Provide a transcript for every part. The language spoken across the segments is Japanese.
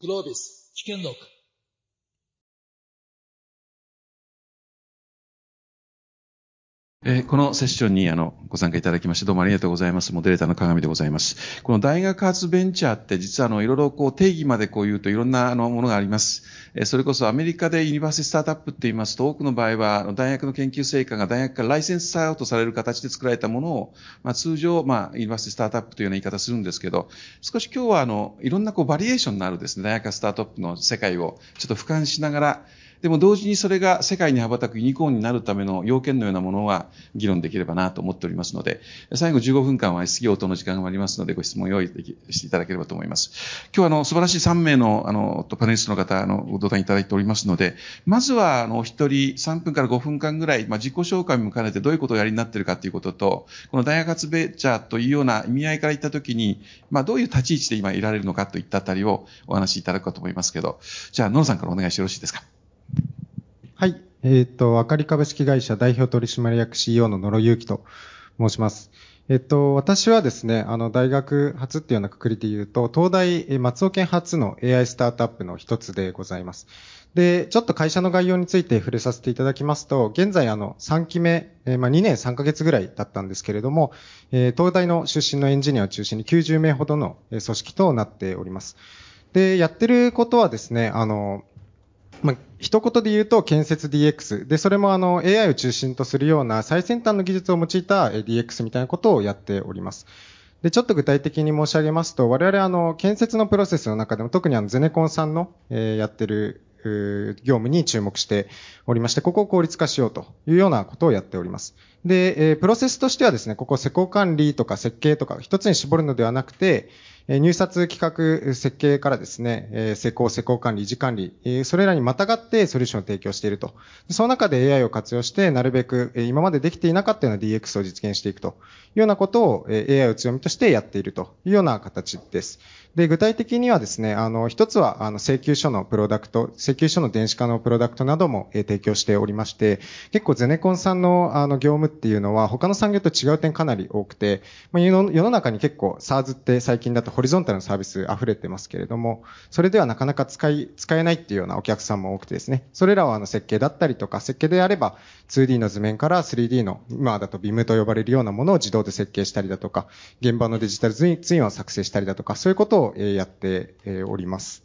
グロえーこのセッションにあのご参加いただきましてどうもありがとうございます。モデレーターの鏡でございます。この大学発ベンチャーって実はあのいろいろこう定義までこう言うといろんなあのものがあります。えーそれこそアメリカで university startup って言いますと多くの場合は大学の研究成果が大学からライセンスアウトされる形で作られたものを、まあ、通常、まあ、 university startup というような言い方するんですけど、少し今日はあのいろんなこうバリエーションのあるですね、大学スタートアップの世界をちょっと俯瞰しながら、でも同時にそれが世界に羽ばたくユニコーンになるための要件のようなものは議論できればなと思っておりますので、最後15分間は質疑応答の時間がありますので、ご質問を用意していただければと思います。今日はあの素晴らしい3名のあのパネリストの方、あのご登壇いただいておりますので、まずはあのお一人3分から5分間ぐらい、まあ、自己紹介も兼ねてどういうことをやりになっているかということと、この大学発ベンチャーというような意味合いから言ったときに、まあ、どういう立ち位置で今いられるのかといったあたりをお話しいただくかと思いますけど、じゃあ、野野さんからお願いしてよろしいですか？はい。えっ、と、あかり株式会社代表取締役 CEO の野呂祐樹と申します。えっ、と、私はですね、あの、大学初っていうようなくくりで言うと、東大松尾県初の AI スタートアップの一つでございます。で、ちょっと会社の概要について触れさせていただきますと、現在あの、3期目、えまあ、2年3ヶ月ぐらいだったんですけれども、え東大の出身のエンジニアを中心に90名ほどの組織となっております。で、やってることはですね、あの、まあ、一言で言うと建設 DX。で、それもあの AI を中心とするような最先端の技術を用いた DX みたいなことをやっております。で、ちょっと具体的に申し上げますと、我々あの、建設のプロセスの中でも特にあの、ゼネコンさんの、えやってる、業務に注目しておりまして、ここを効率化しようというようなことをやっております。で、えプロセスとしてはですね、ここ施工管理とか設計とか一つに絞るのではなくて、入札企画設計からですね、施工、施工管理、維持管理、それらにまたがってソリューションを提供していると。その中で AI を活用して、なるべく今までできていなかったような DX を実現していくというようなことを AI を強みとしてやっているというような形です。で、具体的にはですね、あの、一つは、あの、請求書のプロダクト、請求書の電子化のプロダクトなども、えー提供しておりまして、結構ゼネコンさんの、あの、業務っていうのは、他の産業と違う点かなり多くて、まあ、世の中に結構 SARS って最近だとホリゾンタルのサービス溢れてますけれども、それではなかなか使い、使えないっていうようなお客さんも多くてですね、それらはあの設計だったりとか、設計であれば 2D の図面から 3D の、今だと BIM と呼ばれるようなものを自動で設計したりだとか、現場のデジタルツインを作成したりだとか、そういうことをえやっております。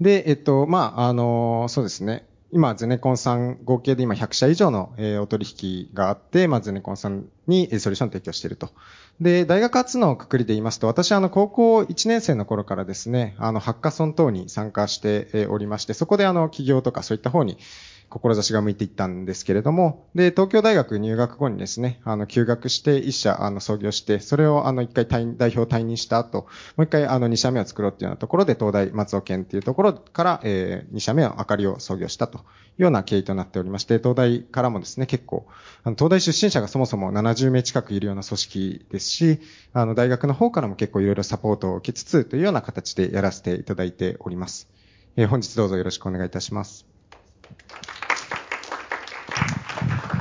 で、えっと、まあ、あの、そうですね。今、ゼネコンさん、合計で今100社以上の、えお取引があって、まあ、ゼネコンさんにえソリューションを提供していると。で、大学初のくくりで言いますと、私はあの、高校1年生の頃からですね、あの、ハッカソン等に参加してえおりまして、そこであの、企業とかそういった方に、志が向いていったんですけれども、で、東京大学入学後にですね、あの、休学して一社、あの、創業して、それをあの、一回代表退任した後、もう一回あの、二社目を作ろうっていうようなところで、東大松尾県っていうところから、えー、社目の明かりを創業したというような経緯となっておりまして、東大からもですね、結構、あの、東大出身者がそもそも70名近くいるような組織ですし、あの、大学の方からも結構いろいろサポートを受けつつ、というような形でやらせていただいております。えー本日どうぞよろしくお願いいたします。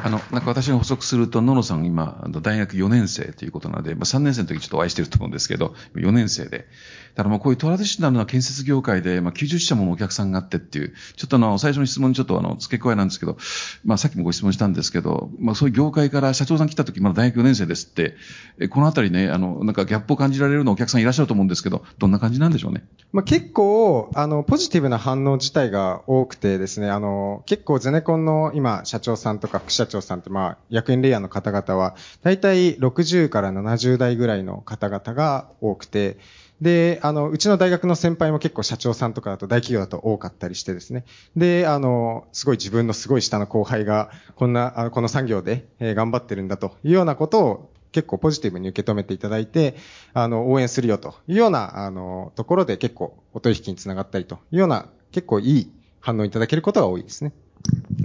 あの、なんか私が補足すると、野野さん今、あの大学4年生ということなので、まあ、3年生の時ちょっとお会いしてると思うんですけど、4年生で。だからもうこういうトラディショナルな建設業界で、まあ、90社ものお客さんがあってっていう、ちょっとあの、最初の質問にちょっとあの、付け加えなんですけど、まあ、さっきもご質問したんですけど、まあ、そういう業界から社長さん来た時、まだ大学4年生ですって、えこのあたりね、あの、なんかギャップを感じられるのお客さんいらっしゃると思うんですけど、どんな感じなんでしょうね？まあ、結構、あの、ポジティブな反応自体が多くてですね、あの、結構ゼネコンの今、社長さんとか副社長さんって、まあ、役員レイヤーの方々は、だいたい60から70代ぐらいの方々が多くて、で、あの、うちの大学の先輩も結構社長さんとかだと大企業だと多かったりしてですね。で、あの、すごい自分のすごい下の後輩が、こんな、あのこの産業で、え頑張ってるんだというようなことを結構ポジティブに受け止めていただいて、あの、応援するよというような、あの、ところで結構お取引につながったりというような、結構いい反応いただけることが多いですね。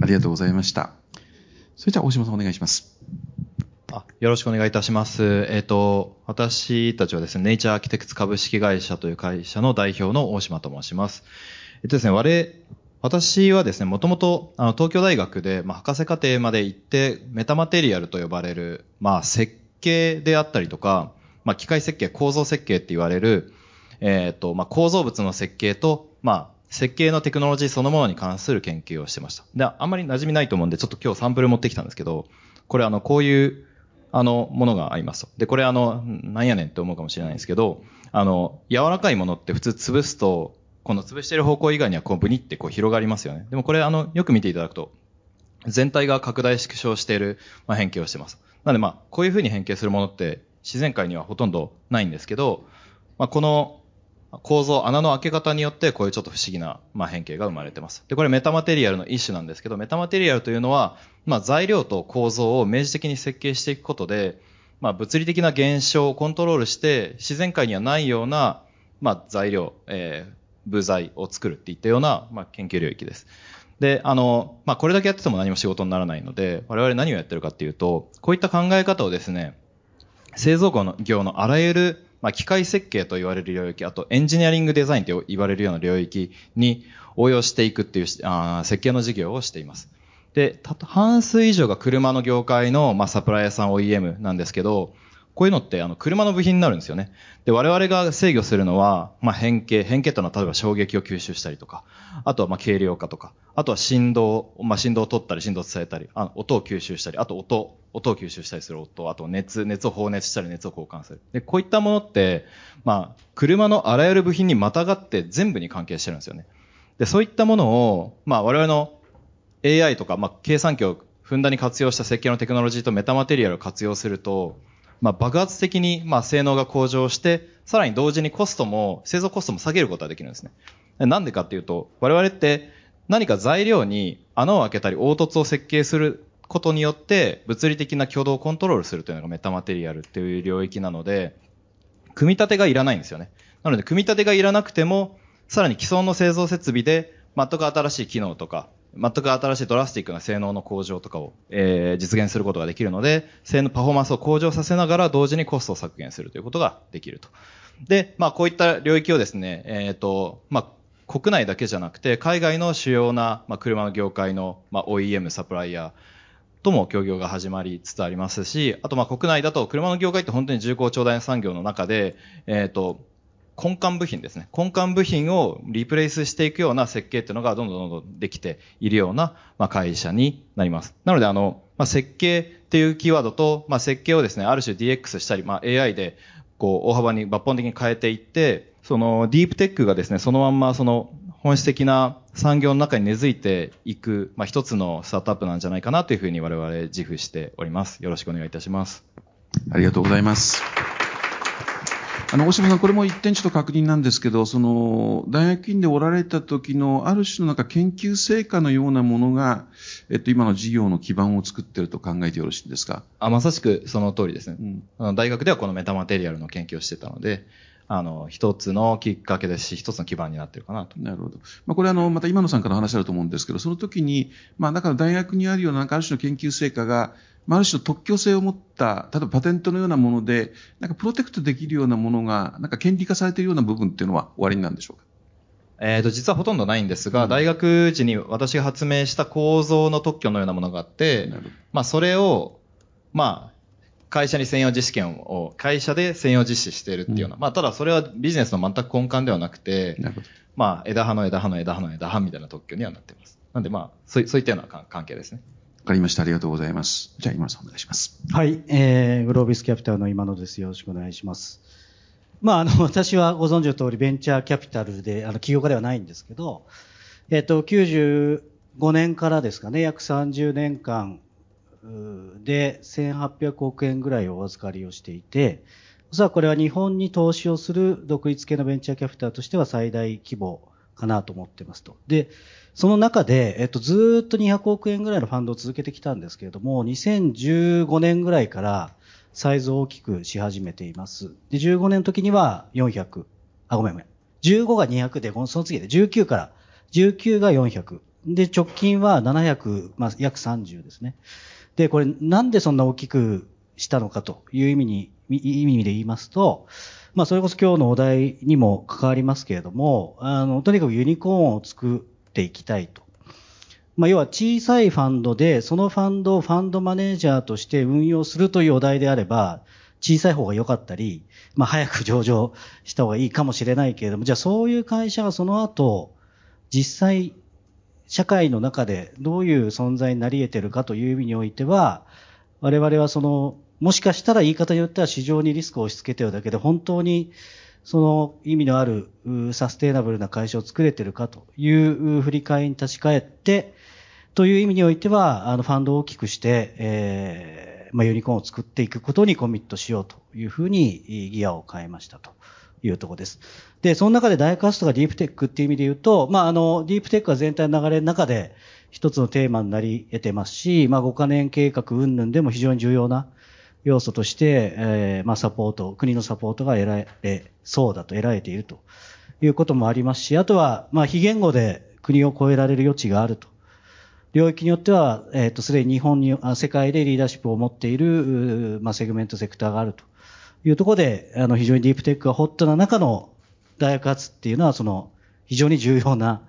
ありがとうございました。それじゃあ、大島さんお願いします。あよろしくお願いいたします。えっ、と、私たちはですね、ネイチャーアーキテクツ株式会社という会社の代表の大島と申します。えっとですね、我、私はですね、もともと、あの、東京大学で、まあ、博士課程まで行って、メタマテリアルと呼ばれる、まあ、設計であったりとか、まあ、機械設計、構造設計って言われる、えっ、と、まあ、構造物の設計と、まあ、設計のテクノロジーそのものに関する研究をしてました。で、あんまり馴染みないと思うんで、ちょっと今日サンプル持ってきたんですけど、これあの、こういう、あの、ものがありますと。で、これあの、なんやねんって思うかもしれないんですけど、あの、柔らかいものって普通潰すと、この潰している方向以外にはこうブニってこう広がりますよね。でもこれあの、よく見ていただくと、全体が拡大縮小している、まあ、変形をしてます。なのでまあ、こういうふうに変形するものって自然界にはほとんどないんですけど、まあ、この構造、穴の開け方によってこういうちょっと不思議な、まあ、変形が生まれてます。で、これメタマテリアルの一種なんですけど、メタマテリアルというのは、まあ、材料と構造を明示的に設計していくことで、まあ、物理的な現象をコントロールして、自然界にはないような、まあ、材料、えー、部材を作るっていったような、まあ、研究領域です。で、あの、まあ、これだけやってても何も仕事にならないので、我々何をやってるかっていうと、こういった考え方をですね、製造業のあらゆるまあ、機械設計と言われる領域、あとエンジニアリングデザインと言われるような領域に応用していくっていうあ設計の事業をしています。で、たと半数以上が車の業界の、まあ、サプライヤーさん OEM なんですけど、こういうのってあの車の部品になるんですよね。で、我々が制御するのは、まあ、変形、変形というのは例えば衝撃を吸収したりとか、あとはま軽量化とか、あとは振動、まあ、振動を取ったり振動を伝えたり、あ音を吸収したり、あと音、音を吸収したりする音、あと熱、熱を放熱したり熱を交換する。で、こういったものって、まあ、車のあらゆる部品にまたがって全部に関係してるんですよね。で、そういったものを、まあ、我々の AI とか、まあ、計算機をふんだんに活用した設計のテクノロジーとメタマテリアルを活用すると、まあ、爆発的に、まあ、性能が向上して、さらに同時にコストも、製造コストも下げることができるんですね。なんでかっていうと、我々って何か材料に穴を開けたり凹凸を設計することによって、物理的な挙動をコントロールするというのがメタマテリアルっていう領域なので、組み立てがいらないんですよね。なので、組み立てがいらなくても、さらに既存の製造設備で、全く新しい機能とか、全く新しいドラスティックな性能の向上とかを、えー、実現することができるので、性能、パフォーマンスを向上させながら同時にコストを削減するということができると。で、まあこういった領域をですね、えっ、ー、と、まあ国内だけじゃなくて、海外の主要な、まあ、車の業界の、まあ、OEM、サプライヤーとも協業が始まりつつありますし、あとまあ国内だと車の業界って本当に重工長大産業の中で、えっ、ー、と、根幹部品ですね。根幹部品をリプレイスしていくような設計っていうのがどんどんどんどんできているような、会社になります。なのであの、ま、設計っていうキーワードと、ま、設計をですね、ある種 DX したり、ま、AI でこう大幅に抜本的に変えていって、そのディープテックがですね、そのまんまその本質的な産業の中に根付いていく、まあ、一つのスタートアップなんじゃないかなというふうに我々自負しております。よろしくお願いいたします。ありがとうございます。あの、大島さん、これも一点ちょっと確認なんですけど、その、大学院でおられた時の、ある種のなんか研究成果のようなものが、えっと、今の事業の基盤を作っていると考えてよろしいんですか？あ、まさしくその通りですね。うん、あの大学ではこのメタマテリアルの研究をしてたので、あの、一つのきっかけですし、一つの基盤になってるかなと。なるほど。まあ、これあの、また今野さんから話あると思うんですけど、その時に、まあ、だから大学にあるような、なんかある種の研究成果が、まあ、ある種の特許性を持った、例えばパテントのようなもので、なんかプロテクトできるようなものが、なんか権利化されているような部分っていうのは終わりなんでしょうか？えっ、ー、と、実はほとんどないんですが、うん、大学時に私が発明した構造の特許のようなものがあって、まあ、それを、まあ、会社に専用実施権を、会社で専用実施しているっていうような、うん、まあ、ただそれはビジネスの全く根幹ではなくて、まあ、枝葉の枝葉の枝葉の枝葉みたいな特許にはなっています。なんで、まあ、そうそういったような関係ですね。かりました。ありがとうございます。じゃあ、今さんお願いします。はい、えー、グロービスキャピタルの今野です。よろしくお願いします。まあ、あの、私はご存知の通り、ベンチャーキャピタルで、あの、起業家ではないんですけど、えっと、95年からですかね、約30年間、で1800億円ぐらいをお預かりをしていて、おそらくこれは日本に投資をする独立系のベンチャーキャピタルとしては最大規模かなと思ってますと。で、その中で、えっと、ずっと200億円ぐらいのファンドを続けてきたんですけれども、2015年ぐらいからサイズを大きくし始めています。で、15年の時には400、あ、ごめんごめん。15が200で、その次で19から、19が400。で、直近は700、まあ、約30ですね。で、これなんでそんな大きくしたのかという意味に、意味で言いますと、まあそれこそ今日のお題にも関わりますけれども、あの、とにかくユニコーンを作っていきたいと。まあ要は小さいファンドで、そのファンドをファンドマネージャーとして運用するというお題であれば、小さい方が良かったり、まあ早く上場した方がいいかもしれないけれども、じゃあそういう会社がその後、実際、社会の中でどういう存在になり得てるかという意味においては、我々はその、もしかしたら言い方によっては市場にリスクを押し付けてるだけで本当にその意味のあるサステイナブルな会社を作れてるかという振り返りに立ち返って、という意味においては、あのファンドを大きくして、えー、まあ、ユニコーンを作っていくことにコミットしようというふうにギアを変えましたというところです。で、その中でダイカスとかディープテックっていう意味で言うと、まあ、あの、ディープテックは全体の流れの中で一つのテーマになり得てますし、まあ、5カ年計画云々でも非常に重要な要素として、えー、まあ、サポート、国のサポートが得られそうだと、得られているということもありますし、あとは、まあ、非言語で国を超えられる余地があると。領域によっては、えっ、ー、と、すでに日本に、世界でリーダーシップを持っている、まあ、セグメントセクターがあるというところで、あの、非常にディープテックがホットな中の大学発っていうのは、その、非常に重要な、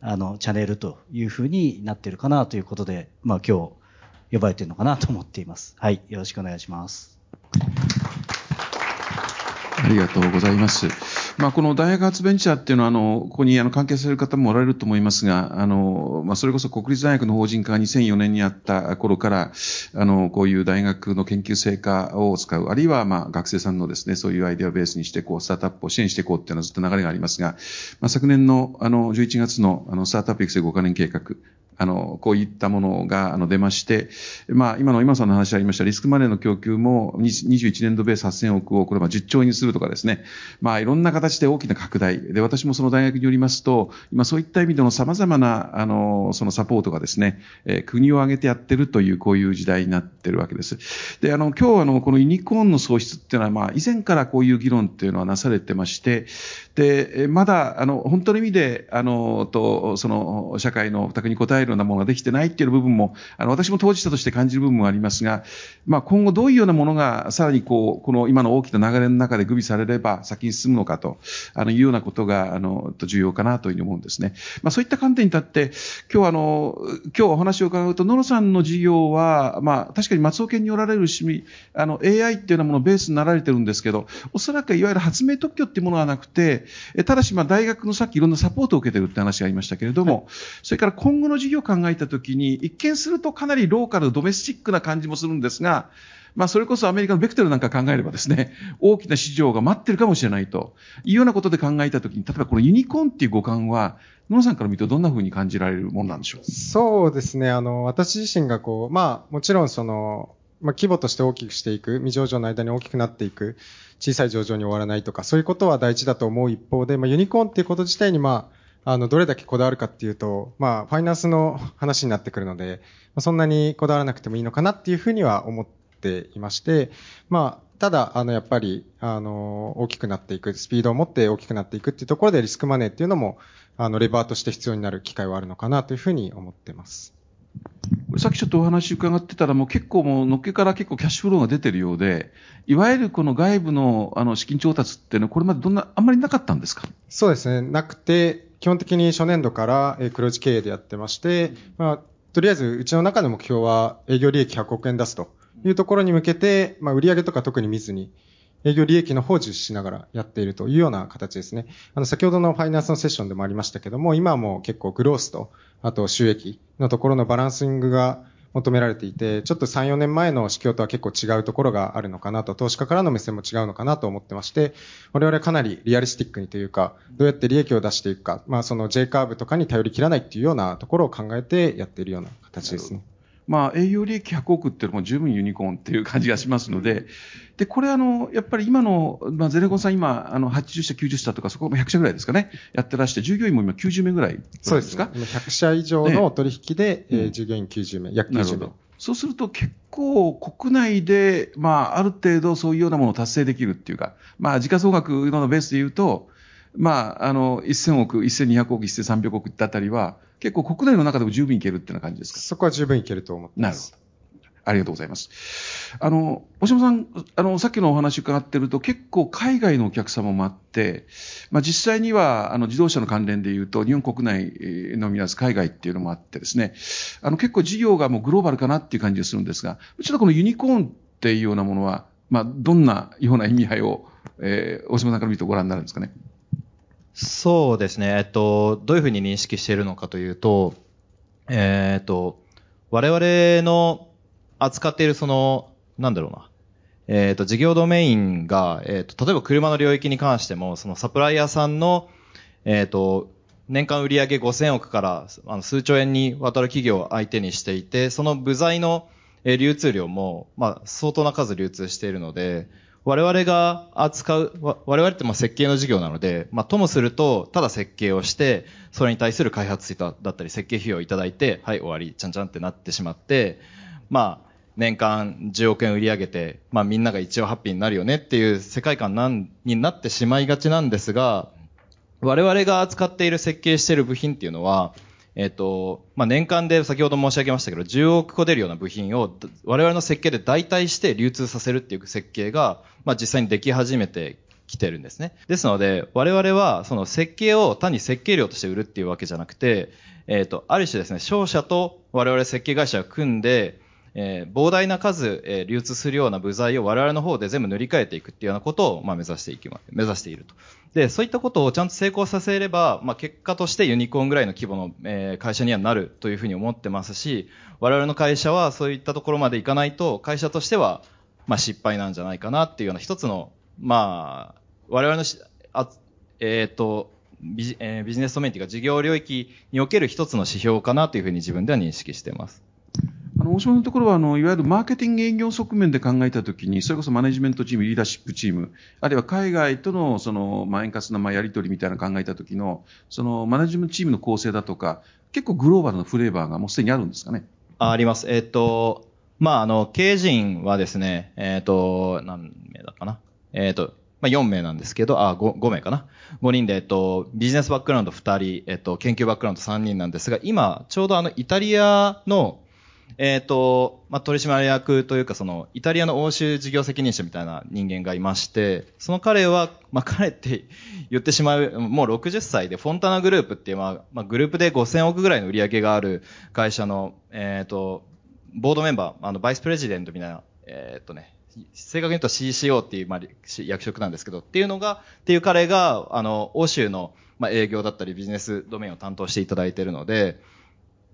あの、チャンネルというふうになっているかなということで、まあ、今日、呼ばれているのかなと思っています。はい。よろしくお願いします。ありがとうございます。まあ、この大学発ベンチャーっていうのは、あの、ここにあの関係される方もおられると思いますが、あの、まあ、それこそ国立大学の法人化が2004年にあった頃から、あの、こういう大学の研究成果を使う、あるいは、まあ、学生さんのですね、そういうアイデアをベースにして、こう、スタートアップを支援していこうっていうのはずっと流れがありますが、まあ、昨年の、あの、11月の、あの、スタートアップ育成5カ年計画、あの、こういったものが、あの、出まして、まあ、今の今さんの話ありましたリスクマネーの供給も21年度ベース8000億をこれは10兆円にするとかですね、まあ、いろんな形で大きな拡大。で、私もその大学によりますと、今そういった意味での様々な、あの、そのサポートがですね、えー、国を挙げてやってるという、こういう時代になってるわけです。で、あの、今日あの、このユニコーンの創出っていうのは、まあ、以前からこういう議論っていうのはなされてまして、で、まだ、あの、本当の意味で、あの、と、その、社会の負託に応えるようなものができてないっていう部分も、あの、私も当事者として感じる部分もありますが、まあ、今後どういうようなものが、さらにこう、この今の大きな流れの中で具備されれば先に進むのかと、あの、いうようなことが、あの、重要かなというふうに思うんですね。まあ、そういった観点に立って、今日あの、今日お話を伺うと、野呂さんの事業は、まあ、確かに松尾県におられるしみ、あの、AI っていうようなものをベースになられてるんですけど、おそらくいわゆる発明特許っていうものはなくて、えただし、まあ、大学のさっきいろんなサポートを受けてるって話がありましたけれども、はい、それから今後の事業を考えたときに、一見するとかなりローカル、ドメスチックな感じもするんですが、まあ、それこそアメリカのベクトルなんか考えればですね、大きな市場が待ってるかもしれないというようなことで考えたときに、例えばこのユニコーンっていう五感は、野野さんから見るとどんな風に感じられるものなんでしょう？そうですね。あの、私自身がこう、まあ、もちろんその、まあ、規模として大きくしていく、未上場の間に大きくなっていく、小さい上場に終わらないとか、そういうことは大事だと思う一方で、まあ、ユニコーンっていうこと自体に、まあ、あの、どれだけこだわるかっていうと、まあ、ファイナンスの話になってくるので、まあ、そんなにこだわらなくてもいいのかなっていうふうには思っていまして、まあ、ただ、あの、やっぱり、あの、大きくなっていく、スピードを持って大きくなっていくっていうところでリスクマネーっていうのも、あの、レバーとして必要になる機会はあるのかなというふうに思っています。さっきちょっとお話伺ってたら、もう結構もう、のっけから結構キャッシュフローが出てるようで、いわゆるこの外部のあの資金調達っていうのは、これまでどんな、あんまりなかったんですか？そうですね、なくて、基本的に初年度から黒字経営でやってまして、まあ、とりあえずうちの中の目標は営業利益100億円出すというところに向けて、まあ、売上とか特に見ずに、営業利益の方を重視しながらやっているというような形ですね。あの、先ほどのファイナンスのセッションでもありましたけども、今はもう結構グロースと、あと収益のところのバランシングが求められていて、ちょっと3、4年前の市況とは結構違うところがあるのかなと、投資家からの目線も違うのかなと思ってまして、我々はかなりリアリスティックにというか、どうやって利益を出していくか、まあその J カーブとかに頼り切らないっていうようなところを考えてやっているような形ですね。まあ、営業利益100億っていうのも十分ユニコーンっていう感じがしますので、で、これあの、やっぱり今の、まあ、ゼネコンさん今、あの、80社、90社とか、そこも100社ぐらいですかね、やってらして、従業員も今90名ぐらいそうですか。100社以上の取引で、えー、従業員90名、約90名。そうすると結構国内で、まあ、ある程度そういうようなものを達成できるっていうか、まあ、時価総額のベースで言うと、まあ、あの、1000億、1200億、1300億ってあたりは、結構国内の中でも十分いけるってな感じですか？そこは十分いけると思ってます。なるほど。ありがとうございます。あの、大島さん、あの、さっきのお話伺ってると結構海外のお客様もあって、まあ実際には、あの、自動車の関連で言うと、日本国内のみならず海外っていうのもあってですね、あの、結構事業がもうグローバルかなっていう感じがするんですが、ちょっとこのユニコーンっていうようなものは、まあ、どんなような意味合いを、えー、大島さんから見るとご覧になるんですかね？そうですね。えっと、どういうふうに認識しているのかというと、えー、っと、我々の扱っているその、なんだろうな。えっ、と、事業ドメインが、えっ、と、例えば車の領域に関しても、そのサプライヤーさんの、えっ、と、年間売上5000億からあの数兆円にわたる企業を相手にしていて、その部材の流通量も、まあ、相当な数流通しているので、我々が扱う、我々ってまあ設計の事業なので、まあ、ともすると、ただ設計をして、それに対する開発費だったり設計費用をいただいて、はい、終わり、ちゃんちゃんってなってしまって、まあ、年間10億円売り上げて、まあみんなが一応ハッピーになるよねっていう世界観なんになってしまいがちなんですが、我々が扱っている設計している部品っていうのは、えっ、と、まあ、年間で先ほど申し上げましたけど、10億個出るような部品を我々の設計で代替して流通させるっていう設計が、まあ、実際にでき始めてきてるんですね。ですので、我々はその設計を単に設計量として売るっていうわけじゃなくて、えっ、と、ある種ですね、商社と我々設計会社が組んで、えー、膨大な数、えー、流通するような部材を我々の方で全部塗り替えていくっていうようなことを、まあ、目指していきま、目指していると。で、そういったことをちゃんと成功させれば、まあ、結果としてユニコーンぐらいの規模の、えー、会社にはなるというふうに思ってますし、我々の会社はそういったところまでいかないと、会社としては、まあ、失敗なんじゃないかなっていうような一つの、まあ、我々の、あえっ、ー、と、ビジ,、えー、ビジネスドメインというか事業領域における一つの指標かなというふうに自分では認識しています。あの、大島のところは、あの、いわゆるマーケティング営業側面で考えたときに、それこそマネジメントチーム、リーダーシップチーム、あるいは海外との、その、まあ、円滑な、まあ、やり取りみたいな考えたときの、その、マネジメントチームの構成だとか、結構グローバルなフレーバーがもうすでにあるんですかね？あります。えっ、ー、と、まあ、あの、経営陣はですね、えっ、ー、と、何名だかな？えっ、ー、と、まあ、4名なんですけど、あ、5、5名かな？5人で、えっと、ビジネスバックグラウンド2人、えっと、研究バックグラウンド3人なんですが、今、ちょうどあの、イタリアの、えっ、ー、と、まあ、取締役というか、その、イタリアの欧州事業責任者みたいな人間がいまして、その彼は、まあ、彼って言ってしまう、もう60歳で、フォンタナグループっていう、まあ、まあ、グループで5000億ぐらいの売り上げがある会社の、えっ、ー、と、ボードメンバー、あの、バイスプレジデントみたいな、えっ、ー、とね、正確に言うと CCO っていう、まあ、役職なんですけど、っていうのが、っていう彼が、あの、欧州の、まあ、営業だったりビジネスドメインを担当していただいているので、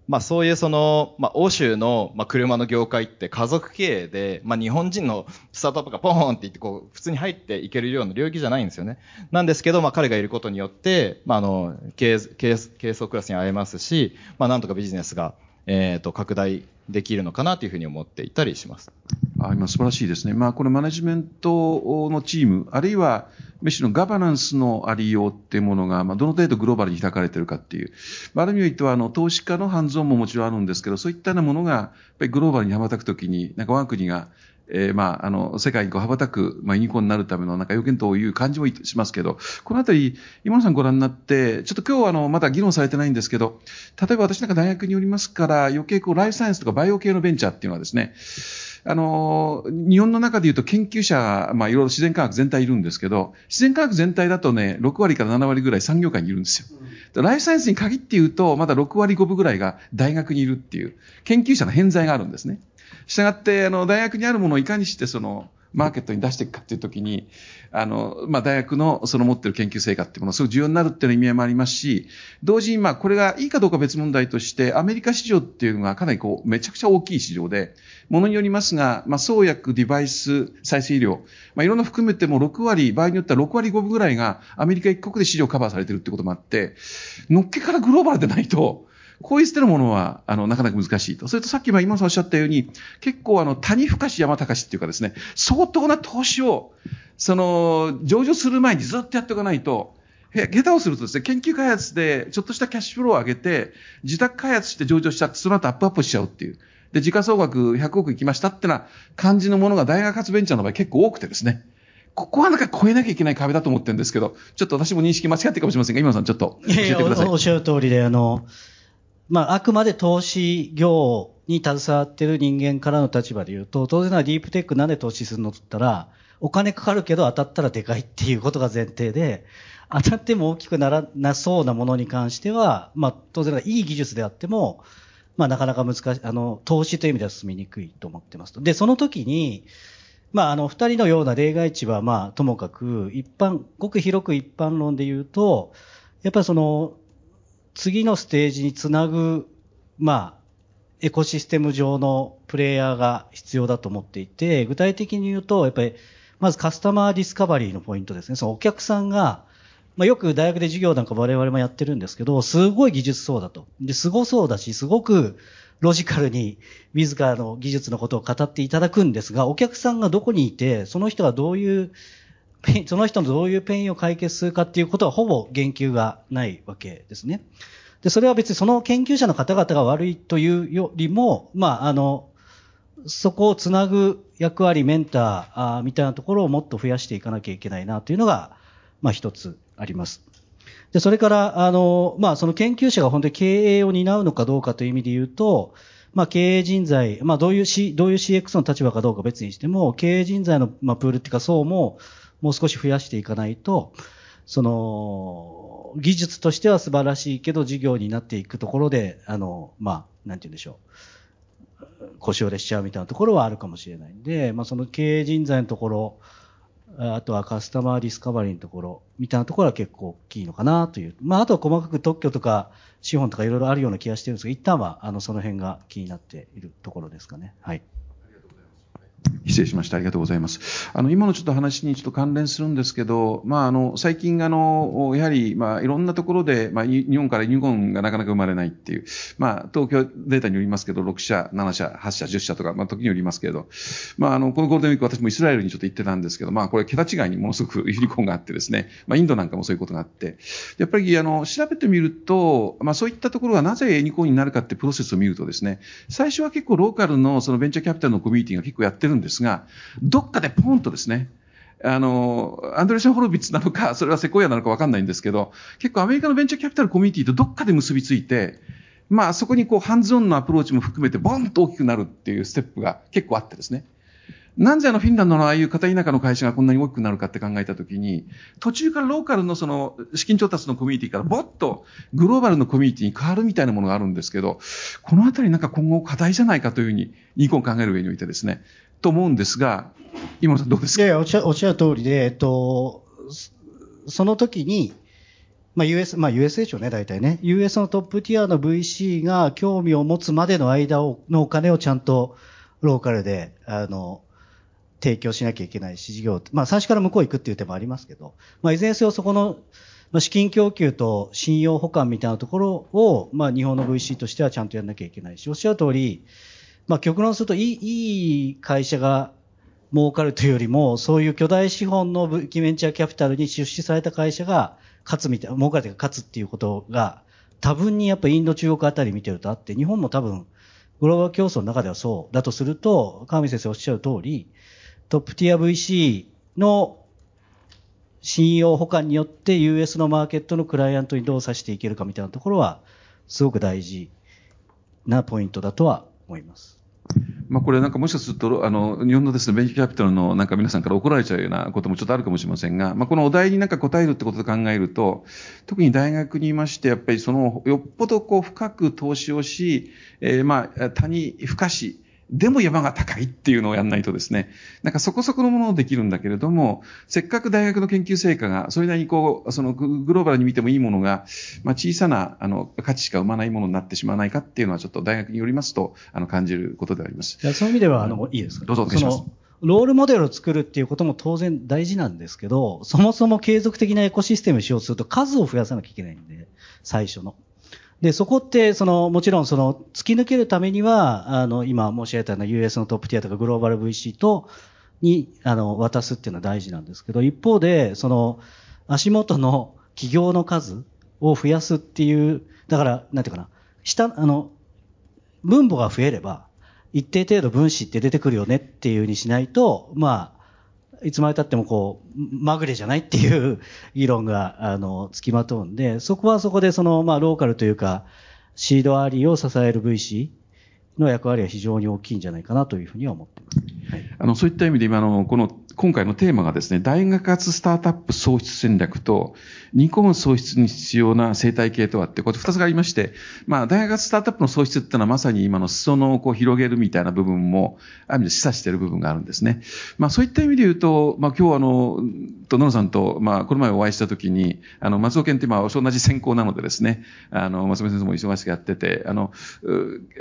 まあそういうその、まあ欧州の、まあ車の業界って家族経営で、まあ日本人のスタートアップがポーンって言ってこう、普通に入っていけるような領域じゃないんですよね。なんですけど、まあ彼がいることによって、まああの、経営、経営、経営層クラスに会えますし、まあなんとかビジネスが、えっ、ー、と、拡大できるのかなというふうに思っていたりします。あ今素晴らしいですね。まあ、これマネジメントのチーム、あるいは、むしろガバナンスのありようっていうものが、まあ、どの程度グローバルに開かれているかっていう。まあ、ある意味で言うと、あの、投資家のハンズオンももちろんあるんですけど、そういったようなものが、やっぱりグローバルに羽ばたくときに、なんか我が国が、えー、まあ、あの、世界にこう羽ばたく、まあ、ユニコーンになるための、なんか要件という感じもしますけど、このあたり、今野さんご覧になって、ちょっと今日はあの、まだ議論されてないんですけど、例えば私なんか大学によりますから、余計こう、ライフサイエンスとかバイオ系のベンチャーっていうのはですね、あの、日本の中で言うと研究者、まあいろいろ自然科学全体いるんですけど、自然科学全体だとね、6割から7割ぐらい産業界にいるんですよ。うん、ライフサイエンスに限って言うと、まだ6割5分ぐらいが大学にいるっていう、研究者の偏在があるんですね。したがって、あの、大学にあるものをいかにしてその、マーケットに出していくかっていうときに、あの、まあ、大学のその持ってる研究成果っていうものがすごく重要になるっていう意味合いもありますし、同時にまあ、これがいいかどうか別問題として、アメリカ市場っていうのがかなりこう、めちゃくちゃ大きい市場で、ものによりますが、まあ、創薬、デバイス、再生医療、まあ、いろんな含めても6割、場合によっては6割5分ぐらいがアメリカ一国で市場カバーされてるってこともあって、のっけからグローバルでないと、こういう捨てるものは、あの、なかなか難しいと。それとさっき今、今さんおっしゃったように、結構あの、谷深し山高しっていうかですね、相当な投資を、その、上場する前にずっとやっておかないと、下手をするとですね、研究開発でちょっとしたキャッシュフローを上げて、自宅開発して上場しちゃって、その後アップアップしちゃうっていう。で、時価総額100億いきましたってな感じのものが大学発ベンチャーの場合結構多くてですね。ここはなんか超えなきゃいけない壁だと思ってるんですけど、ちょっと私も認識間違ってるかもしれませんが、今さんちょっと教えてください。いやいやおっしゃる通りで、あの、まあ、あくまで投資業に携わってる人間からの立場で言うと、当然ならディープテックなんで投資するのって言ったら、お金かかるけど当たったらでかいっていうことが前提で、当たっても大きくならなそうなものに関しては、まあ、当然いい技術であっても、まあ、なかなか難しい、あの、投資という意味では進みにくいと思ってますと。で、その時に、まあ、あの、二人のような例外値は、まあ、ともかく、一般、ごく広く一般論で言うと、やっぱりその、次のステージにつなぐ、まあ、エコシステム上のプレイヤーが必要だと思っていて、具体的に言うと、やっぱり、まずカスタマーディスカバリーのポイントですね。そのお客さんが、まあ、よく大学で授業なんか我々もやってるんですけど、すごい技術そうだと。で、すごそうだし、すごくロジカルに自らの技術のことを語っていただくんですが、お客さんがどこにいて、その人がどういう その人のどういう pain を解決するかっていうことはほぼ言及がないわけですね。で、それは別にその研究者の方々が悪いというよりも、まあ、あの、そこをつなぐ役割、メンターみたいなところをもっと増やしていかなきゃいけないなというのが、まあ一つあります。で、それから、あの、まあその研究者が本当に経営を担うのかどうかという意味で言うと、まあ経営人材、まあどういう C、どういう CX の立場かどうか別にしても、経営人材の、まあ、プールっていうか層ももう少し増やしていかないと、その、技術としては素晴らしいけど事業になっていくところで、あの、まあ、なんて言うんでしょう。腰折れしちゃうみたいなところはあるかもしれないんで、まあその経営人材のところ、あとはカスタマーディスカバリーのところ、みたいなところは結構大きいのかなという。まあ、あとは細かく特許とか資本とかいろいろあるような気がしてるんですが、一旦は、あの、その辺が気になっているところですかね。はい。失礼しました。ありがとうございます。あの、今のちょっと話にちょっと関連するんですけど、まあ、あの、最近、あの、やはり、まあ、いろんなところで、まあ、日本から日本がなかなか生まれないっていう、まあ、東京データによりますけど、6社、7社、8社、10社とか、まあ、時によりますけど、まあ、あの、このゴールデンウィーク私もイスラエルにちょっと行ってたんですけど、まあ、これ、桁違いにものすごく ユニコーンがあってですね、まあ、インドなんかもそういうことがあって、やっぱり、あの、調べてみると、まあ、そういったところがなぜユニコーンになるかってプロセスを見るとですね、最初は結構ローカルのそのベンチャーキャピタルのコミュニティが結構やってるんですが、がどっかでポンとですね、あの、アンドレーシャン・ホロビッツなのか、それはセコイアなのかわかんないんですけど、結構アメリカのベンチャーキャピタルコミュニティとどっかで結びついて、まあそこにこうハンズオンのアプローチも含めてボンと大きくなるっていうステップが結構あってですね。なんであのフィンランドのああいう片田舎の会社がこんなに大きくなるかって考えたときに、途中からローカルのその資金調達のコミュニティからぼっとグローバルのコミュニティに変わるみたいなものがあるんですけど、このあたりなんか今後課題じゃないかというふうに、ニコン考える上においてですね、と思うんですが、今野さんどうですかいやおっしゃおっしゃる通りで、えっと、その時に、まあ US、まあ US でしょうね、大体ね。US のトップティアの VC が興味を持つまでの間をのお金をちゃんとローカルで、あの、提供しなきゃいけないし、事業、まあ最初から向こう行くっていう手もありますけど、まあいずれにせよそこの、まあ、資金供給と信用保管みたいなところを、まあ日本の VC としてはちゃんとやらなきゃいけないし、おっしゃる通り、まあ極論するといい、いい会社が儲かるというよりも、そういう巨大資本のベンチャーキャピタルに出資された会社が勝つみたいな、儲かるというか勝つっていうことが、多分にやっぱインド中国あたり見てるとあって、日本も多分、グローバル競争の中ではそうだとすると、川見先生おっしゃる通り、トップティア VC の信用保管によって US のマーケットのクライアントにどうさしていけるかみたいなところは、すごく大事なポイントだとは思います。まあ、これなんかもしかすると、あの、日本のですね、ベンチキャピタルのなんか皆さんから怒られちゃうようなこともちょっとあるかもしれませんが、まあ、このお題になんか答えるってことで考えると、特に大学にいまして、やっぱりその、よっぽどこう深く投資をし、えー、まあ、他に付加し、でも山が高いっていうのをやんないとですね、なんかそこそこのものをできるんだけれども、せっかく大学の研究成果が、それなりにこう、そのグローバルに見てもいいものが、まあ小さな、あの、価値しか生まないものになってしまわないかっていうのはちょっと大学によりますと、あの、感じることであります。いやそういう意味では、あの、いいですか？どうぞお願いします。ロールモデルを作るっていうことも当然大事なんですけど、そもそも継続的なエコシステムをしようとすると数を増やさなきゃいけないんで、最初の。で、そこって、その、もちろんその、突き抜けるためには、あの、今申し上げたような US のトップティアとかグローバル VC と、に、あの、渡すっていうのは大事なんですけど、一方で、その、足元の企業の数を増やすっていう、だから、なんていうかな、下、あの、分母が増えれば、一定程度分子って出てくるよねっていうにしないと、まあ、いつまでたってもこう、まぐれじゃないっていう 議論が、あの、つきまとうんで、そこはそこでその、まあ、ローカルというか、シードアリーを支える VC の役割は非常に大きいんじゃないかなというふうには思っています。はい、あの、そういった意味で今の、この、今回のテーマがですね、大学発スタートアップ創出戦略とニコン創出に必要な生態系とはって、これ二つがありまして、まあ、大学発スタートアップの創出っていうのはまさに今の裾野をこう広げるみたいな部分も、ある意味で示唆している部分があるんですね。まあ、そういった意味で言うと、まあ、今日あの、と、野野さんと、まあ、この前お会いしたときに、あの、松尾研ってまあ、同じ専攻なのでですね、あの、松尾先生も忙しくやってて、あの、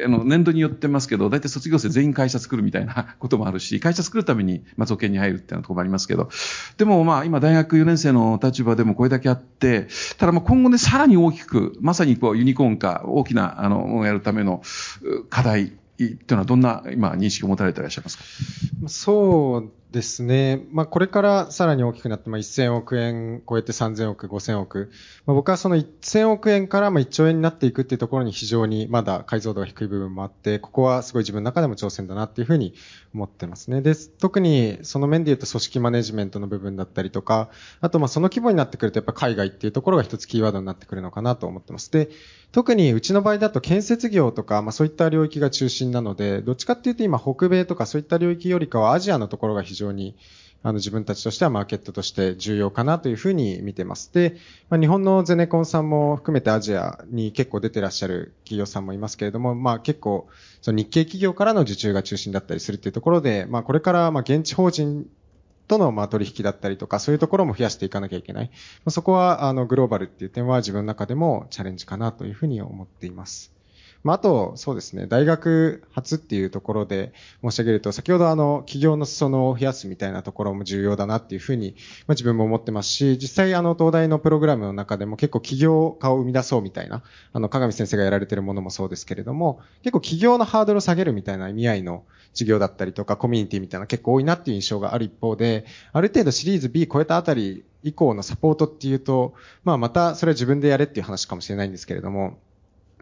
あの年度によってますけど、大体卒業生全員会社作るみたいなこともあるし、会社作るために松尾研に入るっていうところもありますけど、でもまあ、今大学4年生の立場でもこれだけあって、ただまあ今後ね、さらに大きく、まさにこうユニコーン化、大きな、あの、ものをやるための課題、というのはどんな今認識を持たれていらっしゃいますか？そうですね。まあ、これからさらに大きくなって、まあ、1000億円超えて3000億、5000億。まあ、僕はその1000億円からま1兆円になっていくっていうところに非常にまだ解像度が低い部分もあって、ここはすごい自分の中でも挑戦だなっていうふうに思ってますね。で、特にその面で言うと組織マネジメントの部分だったりとか、あとまあその規模になってくるとやっぱ海外っていうところが一つキーワードになってくるのかなと思ってます。で、特にうちの場合だと建設業とか、まあそういった領域が中心なので、どっちかっていうと今北米とかそういった領域よりかはアジアのところが非常常にあの自分たちとしてはマーケットとして重要かなというふうに見てます。で、まあ、日本のゼネコンさんも含めてアジアに結構出てらっしゃる企業さんもいますけれども、まあ結構その日系企業からの受注が中心だったりするっていうところで、まあこれからまあ現地法人とのま取引だったりとか、そういうところも増やしていかなきゃいけない。そこはあのグローバルっていう点は自分の中でもチャレンジかなというふうに思っています。まあ、あと、そうですね、大学初っていうところで申し上げると、先ほどあの、企業の裾野を増やすみたいなところも重要だなっていうふうに、まあ、自分も思ってますし、実際あの、東大のプログラムの中でも結構企業化を生み出そうみたいな、あの、鏡先生がやられてるものもそうですけれども、結構企業のハードルを下げるみたいな意味合いの授業だったりとか、コミュニティみたいな結構多いなっていう印象がある一方で、ある程度シリーズ B 超えたあたり以降のサポートっていうと、まあまたそれは自分でやれっていう話かもしれないんですけれども、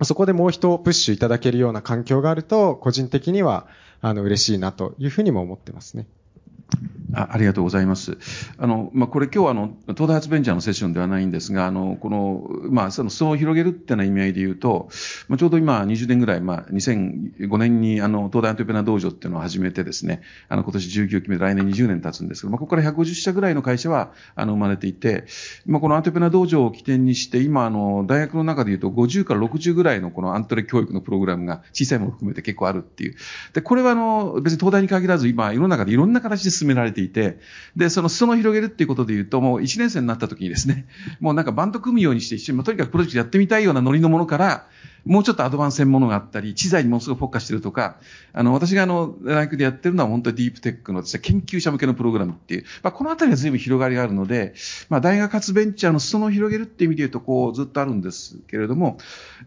そこでもう一プッシュいただけるような環境があると、個人的には、あの、嬉しいなというふうにも思ってますね。あありがとうございます。あの、まあ、これ今日はあの、東大発ベンチャーのセッションではないんですが、あの、この、まあ、その裾を広げるっていうな意味合いで言うと、まあ、ちょうど今20年ぐらい、まあ、2005年にあの、東大アントレペナ道場っていうのを始めてですね、あの、今年19期目で来年20年経つんですけど、まあ、ここから150社ぐらいの会社は、あの、生まれていて、まあ、このアントレペナ道場を起点にして、今、あの、大学の中で言うと50から60ぐらいのこのアントレ教育のプログラムが小さいものを含めて結構あるっていう。で、これはあの、別に東大に限らず今、世の中でいろんな形で進められていて、で、その裾野を広げるっていうことで言うと、もう1年生になった時にですね、もうなんかバンド組むようにして一緒に、とにかくプロジェクトやってみたいようなノリのものから、もうちょっとアドバンス専ものがあったり、知財にものすごくフォーカスしてるとか、あの、私があの、大学でやってるのは本当にディープテックの研究者向けのプログラムっていう、まあ、このあたりは随分広がりがあるので、まあ、大学発ベンチャーの裾野を広げるっていう意味で言うと、こう、ずっとあるんですけれども、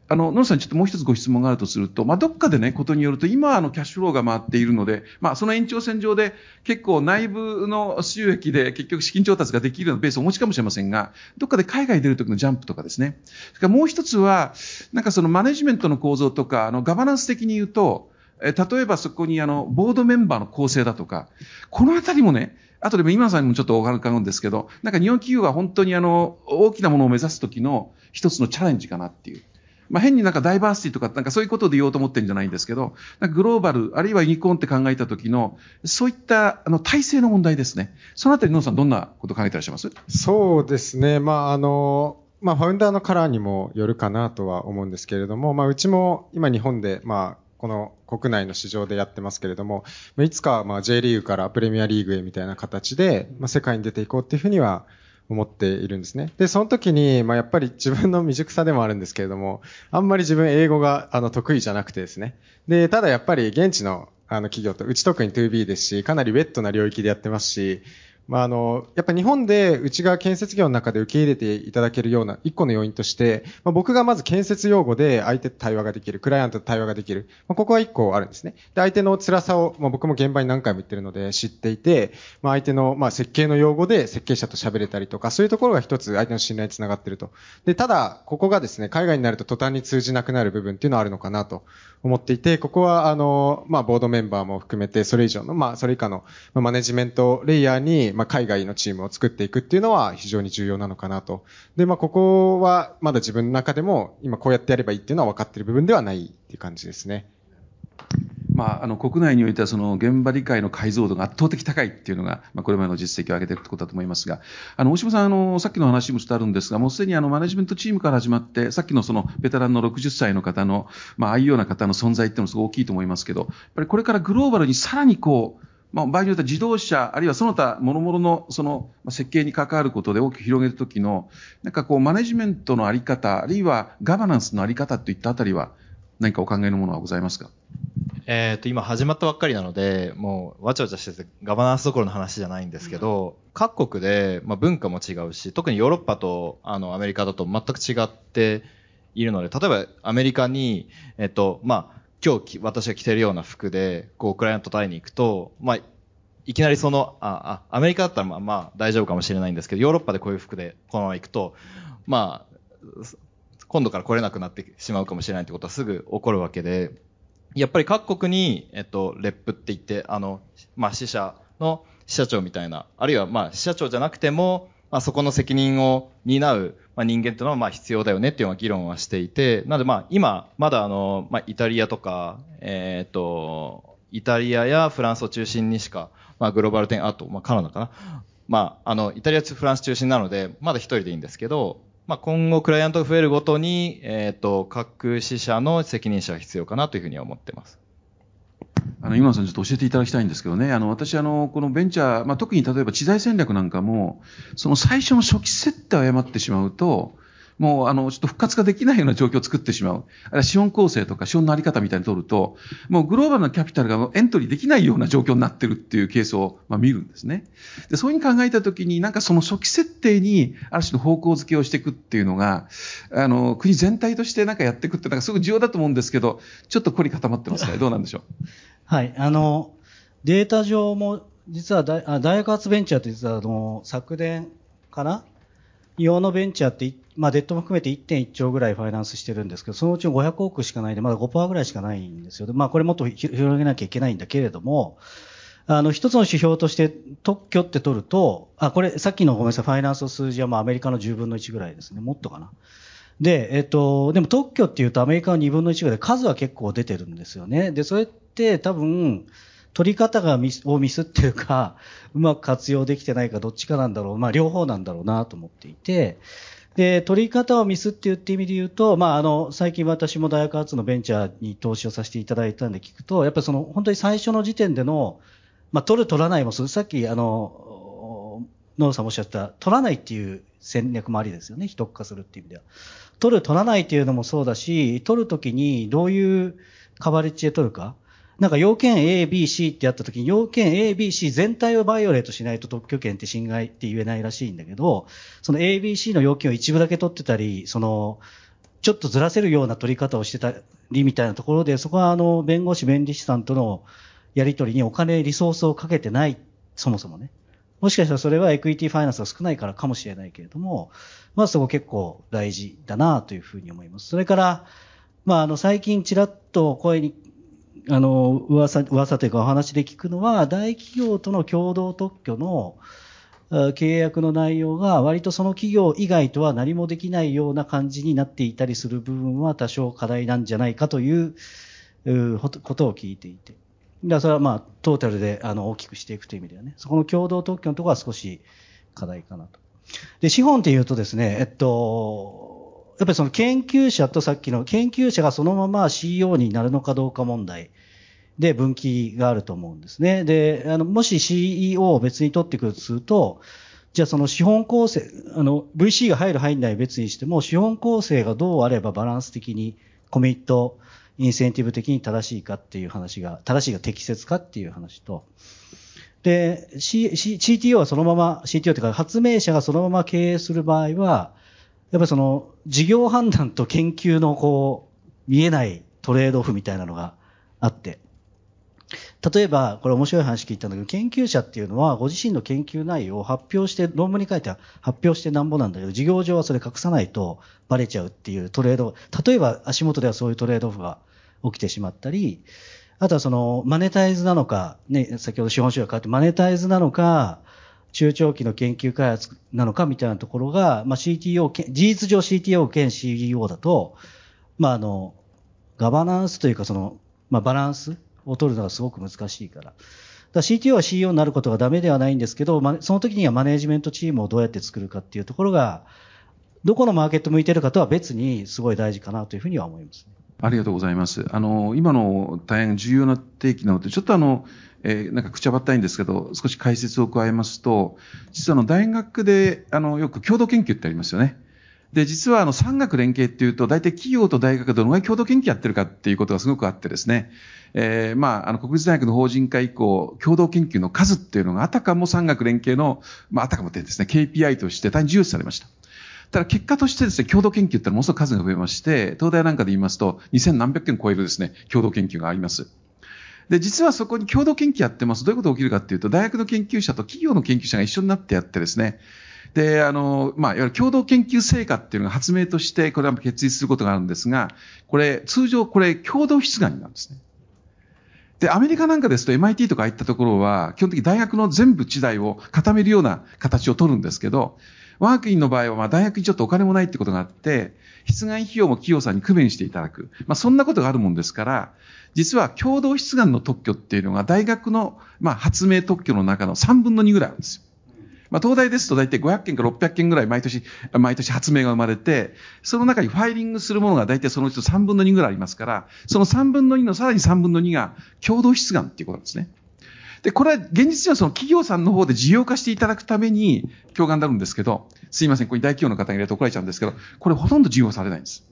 あの、野さんちょっともう一つご質問があるとすると、まあ、どっかでね、ことによると、今あの、キャッシュフローが回っているので、まあ、その延長線上で、結構内部の収益で結局資金調達ができるようなベースをお持ちかもしれませんが、どっかで海外出るときのジャンプとかですね。それからもう一つは、なんかそのネジメントの構造とか、あの、ガバナンス的に言うと、え例えばそこにあの、ボードメンバーの構成だとか、このあたりもね、あとでも今さんにもちょっとお伺うんですけど、なんか日本企業が本当にあの、大きなものを目指すときの一つのチャレンジかなっていう。まあ、変になんかダイバーシティとか、なんかそういうことで言おうと思ってるんじゃないんですけど、なんかグローバル、あるいはユニコーンって考えた時の、そういったあの体制の問題ですね。そのあたり、野さんどんなこと考えてらっしゃいます？そうですね。まあ、あの、まあ、ファウンダーのカラーにもよるかなとは思うんですけれども、まあ、うちも今日本で、まあ、この国内の市場でやってますけれども、いつかまあ J リーグからプレミアリーグへみたいな形で、まあ、世界に出ていこうっていうふうには思っているんですね。で、その時に、まあ、やっぱり自分の未熟さでもあるんですけれども、あんまり自分英語があの得意じゃなくてですね。で、ただやっぱり現地のあの企業と、うち特に 2B ですし、かなりウェットな領域でやってますし、まあ、あの、やっぱ日本でうちが建設業の中で受け入れていただけるような一個の要因として、まあ、僕がまず建設用語で相手と対話ができる、クライアントと対話ができる。まあ、ここは一個あるんですね。で、相手の辛さを、まあ、僕も現場に何回も言ってるので知っていて、まあ、相手の、まあ、設計の用語で設計者と喋れたりとか、そういうところが一つ相手の信頼につながってると。で、ただ、ここがですね、海外になると途端に通じなくなる部分っていうのはあるのかなと思っていて、ここは、あの、まあ、ボードメンバーも含めて、それ以上の、まあ、それ以下の、マネジメントレイヤーに、まあ、海外のチームを作っていくっていうのは非常に重要なのかなと。で、まあ、ここは、まだ自分の中でも、今こうやってやればいいっていうのは分かっている部分ではないっていう感じですね。まあ、あの、国内においてはその現場理解の解像度が圧倒的高いっていうのが、まあ、これまでの実績を上げているってことだと思いますが、あの、大島さん、あの、さっきの話もちょっとあるんですが、もうすでにあの、マネジメントチームから始まって、さっきのその、ベテランの60歳の方の、まあ、あいうような方の存在っていうのもすごく大きいと思いますけど、やっぱりこれからグローバルにさらにこう、まあ、場合によっては自動車、あるいはその他、諸々のその設計に関わることで大きく広げるときの、なんかこう、マネジメントのあり方、あるいはガバナンスのあり方といったあたりは、何かお考えのものはございますか？えっ、と、今始まったばっかりなので、もう、わちゃわちゃしてて、ガバナンスどころの話じゃないんですけど、うん、各国で、まあ、文化も違うし、特にヨーロッパと、あの、アメリカだと全く違っているので、例えばアメリカに、えっ、と、まあ、今日私が着てるような服で、こう、クライアントと会いに行くと、まあ、いきなりその、あ、あ、アメリカだったらまあまあ大丈夫かもしれないんですけど、ヨーロッパでこういう服でこのまま行くと、まあ、今度から来れなくなってしまうかもしれないってことはすぐ起こるわけで、やっぱり各国に、えっと、レップって言って、あの、まあ、支社の支社長みたいな、あるいはまあ、支社長じゃなくても、まあ、そこの責任を担う、まあ、人間っていうのはまあ必要だよねっていうような議論はしていて、なのでまあ今、まだあの、まあ、イタリアとか、えっ、と、イタリアやフランスを中心にしか、まあグローバル店、あと、まあカナダかな。まあ、あの、イタリアと、フランス中心なので、まだ一人でいいんですけど、まあ今後クライアントが増えるごとに、えっ、と、各支社の責任者が必要かなというふうには思ってます。あの、今さんちょっと教えていただきたいんですけどね、あの、私、あの、このベンチャー、まあ、特に例えば知財戦略なんかも、その最初の初期設定を誤ってしまうと、もう、あの、ちょっと復活ができないような状況を作ってしまう。あるいは資本構成とか資本のあり方みたいに取ると、もうグローバルなキャピタルがエントリーできないような状況になってるっていうケースを、まあ、見るんですね。で、そういうふうに考えたときに、なんかその初期設定に、ある種の方向づけをしていくっていうのが、あの、国全体としてなんかやっていくって、なんかすごく重要だと思うんですけど、ちょっと凝り固まってますね。どうなんでしょう？はい。あの、データ上も、実は大大学発ベンチャーって実はあの、昨年かな？用のベンチャーって、まあ、デッドも含めて1.1兆ぐらいファイナンスしてるんですけど、そのうち500億しかないで、まだ5%ぐらいしかないんですよ。まあ、これもっと広げなきゃいけないんだけれども、あの、一つの指標として特許って取ると、あ、これ、さっきのごめんなさい、ファイナンスの数字はまあアメリカの10分の1ぐらいですね。もっとかな。で、えっと、でも特許っていうとアメリカの2分の1ぐらい数は結構出てるんですよね。で、それって多分、取り方がミスをミスっていうか、うまく活用できてないかどっちかなんだろう。まあ両方なんだろうなと思っていて、で、取り方をミスって言って意味で言うと、まああの、最近私も大学発のベンチャーに投資をさせていただいたんで聞くと、やっぱりその本当に最初の時点での、まあ取る取らないもさっきあの、ノーさんおっしゃった、取らないっていう戦略もありですよね。秘匿化するっていう意味では。取る取らないっていうのもそうだし、取るときにどういうカバレッジで取るか。なんか要件 A、B、C ってやった時に要件 A、B、C 全体をバイオレートしないと特許権って侵害って言えないらしいんだけど、その A、B、C の要件を一部だけ取ってたり、その、ちょっとずらせるような取り方をしてたりみたいなところで、そこはあの、弁護士、弁理士さんとのやり取りにお金、リソースをかけてない、そもそもね。もしかしたらそれはエクイティファイナンスが少ないからかもしれないけれども、まあそこ結構大事だなというふうに思います。それから、まああの最近ちらっと声にあの、噂、噂というかお話で聞くのは、大企業との共同特許の契約の内容が割とその企業以外とは何もできないような感じになっていたりする部分は多少課題なんじゃないかということを聞いていて。だそれはまあ、トータルであの大きくしていくという意味ではね、そこの共同特許のところは少し課題かなと。で、資本っていうとですね、えっと、やっぱりその研究者とさっきの研究者がそのまま CEO になるのかどうか問題で分岐があると思うんですね。で、あの、もし CEO を別に取ってくるとすると、じゃあその資本構成、あの、VC が入る入んない別にしても、資本構成がどうあればバランス的にコミット、インセンティブ的に正しいかっていう話が、正しいが適切かっていう話と、で、C、C、CTO はそのまま、CTO っていうか発明者がそのまま経営する場合は、やっぱりその事業判断と研究のこう見えないトレードオフみたいなのがあって、例えば、これ面白い話聞いたんだけど、研究者っていうのはご自身の研究内容を発表して、論文に書いて発表してなんぼなんだけど、事業上はそれ隠さないとバレちゃうっていうトレード、例えば足元ではそういうトレードオフが起きてしまったり、あとはそのマネタイズなのか、ね、先ほど資本主義が変わってマネタイズなのか、中長期の研究開発なのかみたいなところが、まあ、CTO、事実上 CTO 兼 CEO だと、まあ、あの、ガバナンスというかその、まあ、バランスを取るのがすごく難しいから。だ CTO は CEO になることがダメではないんですけど、その時にはマネジメントチームをどうやって作るかっていうところが、どこのマーケット向いてるかとは別にすごい大事かなというふうには思います、ね。ありがとうございます。あの、今の大変重要な提起なので、ちょっとあの、えー、なんかくちゃばったいんですけど、少し解説を加えますと、実はあの、大学で、あの、よく共同研究ってありますよね。で、実はあの、産学連携っていうと、大体企業と大学がどのぐらい共同研究やってるかっていうことがすごくあってですね、えー、まあ、あの、国立大学の法人化以降、共同研究の数っていうのがあたかも産学連携の、まあ、あたかもってですね、KPI として大変重視されました。ただ結果としてですね、共同研究ってのはものすごく数が増えまして、東大なんかで言いますと、2000何百件超えるですね、共同研究があります。で、実はそこに共同研究やってます。どういうことが起きるかっていうと、大学の研究者と企業の研究者が一緒になってやってですね、で、あの、まあ、いわゆる共同研究成果っていうのが発明として、これは決立することがあるんですが、これ、通常これ、共同出願なんですね。で、アメリカなんかですと MIT とか行ったところは、基本的に大学の全部地代を固めるような形を取るんですけど、我が国の場合は、まあ、大学にちょっとお金もないってことがあって、出願費用も企業さんに工面していただく。まあ、そんなことがあるもんですから、実は共同出願の特許っていうのが大学の、まあ、発明特許の中の3分の2ぐらいあるんですよ。まあ、東大ですと大体500件か600件ぐらい毎年、毎年発明が生まれて、その中にファイリングするものが大体そのうちの3分の2ぐらいありますから、その3分の2のさらに3分の2が共同出願っていうことなんですね。で、これは現実にはその企業さんの方で事業化していただくために共感になるんですけど、すいません、これ大企業の方に入れて怒られちゃうんですけど、これほとんど事業されないんです。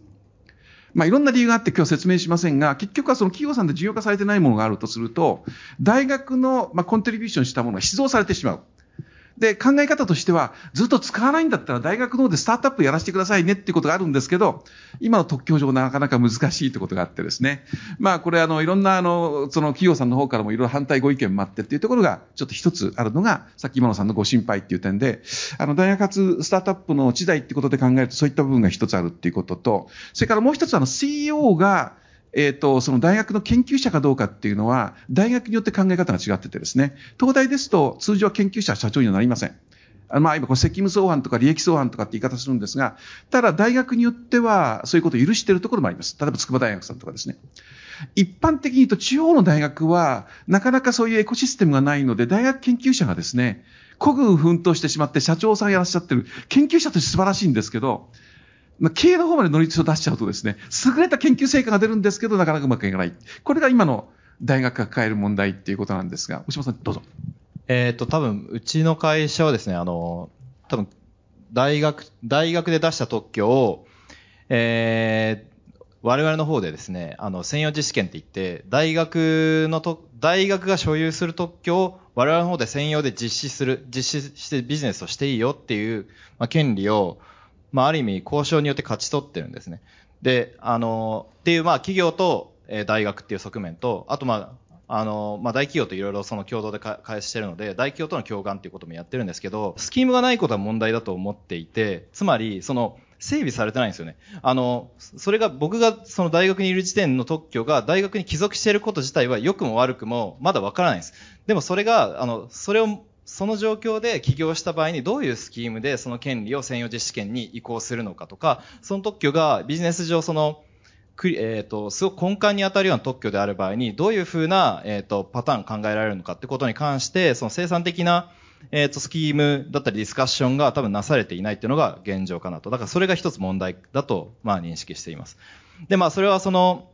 まあ、いろんな理由があって今日説明しませんが、結局はその企業さんで事業化されてないものがあるとすると、大学の、まあ、コントリビューションしたものが失動されてしまう。で、考え方としては、ずっと使わないんだったら大学の方でスタートアップやらせてくださいねっていうことがあるんですけど、今の特許上なかなか難しいってことがあってですね。まあこれあの、いろんなあの、その企業さんの方からもいろいろ反対ご意見もあってっていうところが、ちょっと一つあるのが、さっき今野さんのご心配っていう点で、あの、大学発スタートアップの時代ってことで考えるとそういった部分が一つあるっていうことと、それからもう一つあの CEO が、えっ、ー、と、その大学の研究者かどうかっていうのは、大学によって考え方が違っててですね、東大ですと通常は研究者、社長にはなりません。あまあ、今、これ責務相反とか利益相反とかって言い方するんですが、ただ大学によってはそういうことを許しているところもあります。例えば筑波大学さんとかですね。一般的に言うと地方の大学はなかなかそういうエコシステムがないので、大学研究者がですね、孤軍奮闘してしまって社長さんやらっしゃってる研究者として素晴らしいんですけど、まあ、経営の方まで乗りツを出しちゃうとですね、優れた研究成果が出るんですけど、なかなかうまくいかない。これが今の大学が抱える問題っていうことなんですが、大島さんどうぞ。えっ、と、多分、うちの会社はですね、あの、多分、大学、大学で出した特許を、えー、我々の方でですね、あの、専用実試験って言って、大学のと、大学が所有する特許を我々の方で専用で実施する、実施してビジネスをしていいよっていう、まあ、権利を、まあ、ある意味交渉によって勝ち取ってるんですね。で、あの、っていう、まあ、企業と、え、大学っていう側面と、あと、まあ、あの、まあ、大企業といろいろその共同で開発してるので、大企業との共感っていうこともやってるんですけど、スキームがないことは問題だと思っていて、つまり、その、整備されてないんですよね。あの、それが僕がその大学にいる時点の特許が大学に帰属していること自体は良くも悪くもまだわからないんです。でもそれが、あの、それを、その状況で起業した場合にどういうスキームでその権利を専用実試験に移行するのかとか、その特許がビジネス上その、えっ、ー、と、すごく根幹に当たるような特許である場合に、どういうふうな、えっ、ー、と、パターン考えられるのかってことに関して、その生産的な、えっ、ー、と、スキームだったりディスカッションが多分なされていないっていうのが現状かなと。だからそれが一つ問題だと、まあ認識しています。で、まあそれはその、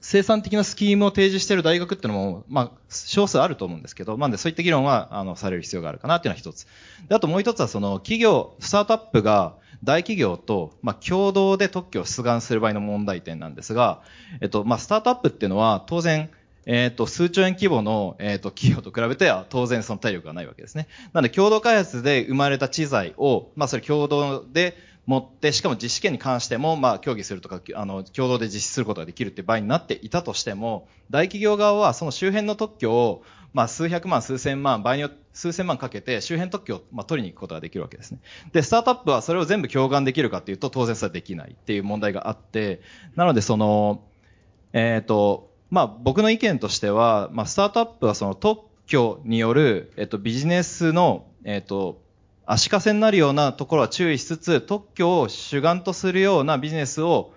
生産的なスキームを提示している大学っていうのも、まあ、少数あると思うんですけど、まあ、そういった議論は、あの、される必要があるかなっていうのは一つ。で、あともう一つは、その、企業、スタートアップが、大企業と、まあ、共同で特許を出願する場合の問題点なんですが、えっと、まあ、スタートアップっていうのは、当然、えっ、と、数兆円規模の、えっ、と、企業と比べては当然その体力がないわけですね。なので、共同開発で生まれた知財を、まあ、それ共同で持って、しかも実試験に関しても、まあ、協議するとか、あの、共同で実施することができるって場合になっていたとしても、大企業側はその周辺の特許を、まあ、数百万、数千万、場合によって数千万かけて周辺特許を、まあ、取りに行くことができるわけですね。で、スタートアップはそれを全部共感できるかっていうと、当然それはできないっていう問題があって、なのでその、えっ、ー、と、まあ、僕の意見としては、まあ、スタートアップはその特許による、えっ、と、ビジネスの、えっ、と、足かせになるようなところは注意しつつ、特許を主眼とするようなビジネスを、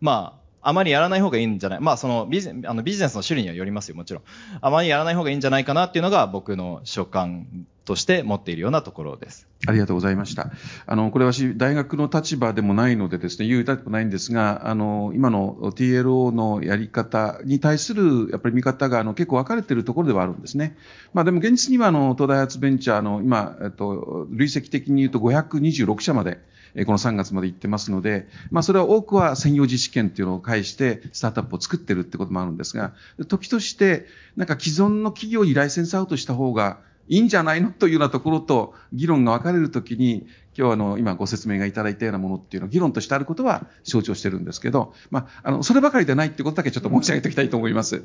まあ、あまりやらない方がいいんじゃない？まあそのビジあのビジネスの種類にはよりますよ、もちろん。あまりやらない方がいいんじゃないかなっていうのが僕の所感として持っているようなところです。ありがとうございました。あの、これは大学の立場でもないのでですね、言う立場ないんですが、あの、今の TLO のやり方に対する、やっぱり見方が、あの、結構分かれているところではあるんですね。まあでも現実には、あの、東大発ベンチャーの、今、えっと、累積的に言うと526社まで、この3月まで行ってますので、まあ、それは多くは専用実施権っていうのを介して、スタートアップを作ってるってこともあるんですが、時として、なんか既存の企業にライセンスアウトした方がいいんじゃないのというようなところと議論が分かれるときに、今日あの、今ご説明がいただいたようなものっていうのを議論としてあることは承知をしてるんですけど、まあ、あの、そればかりではないってことだけちょっと申し上げておきたいと思います。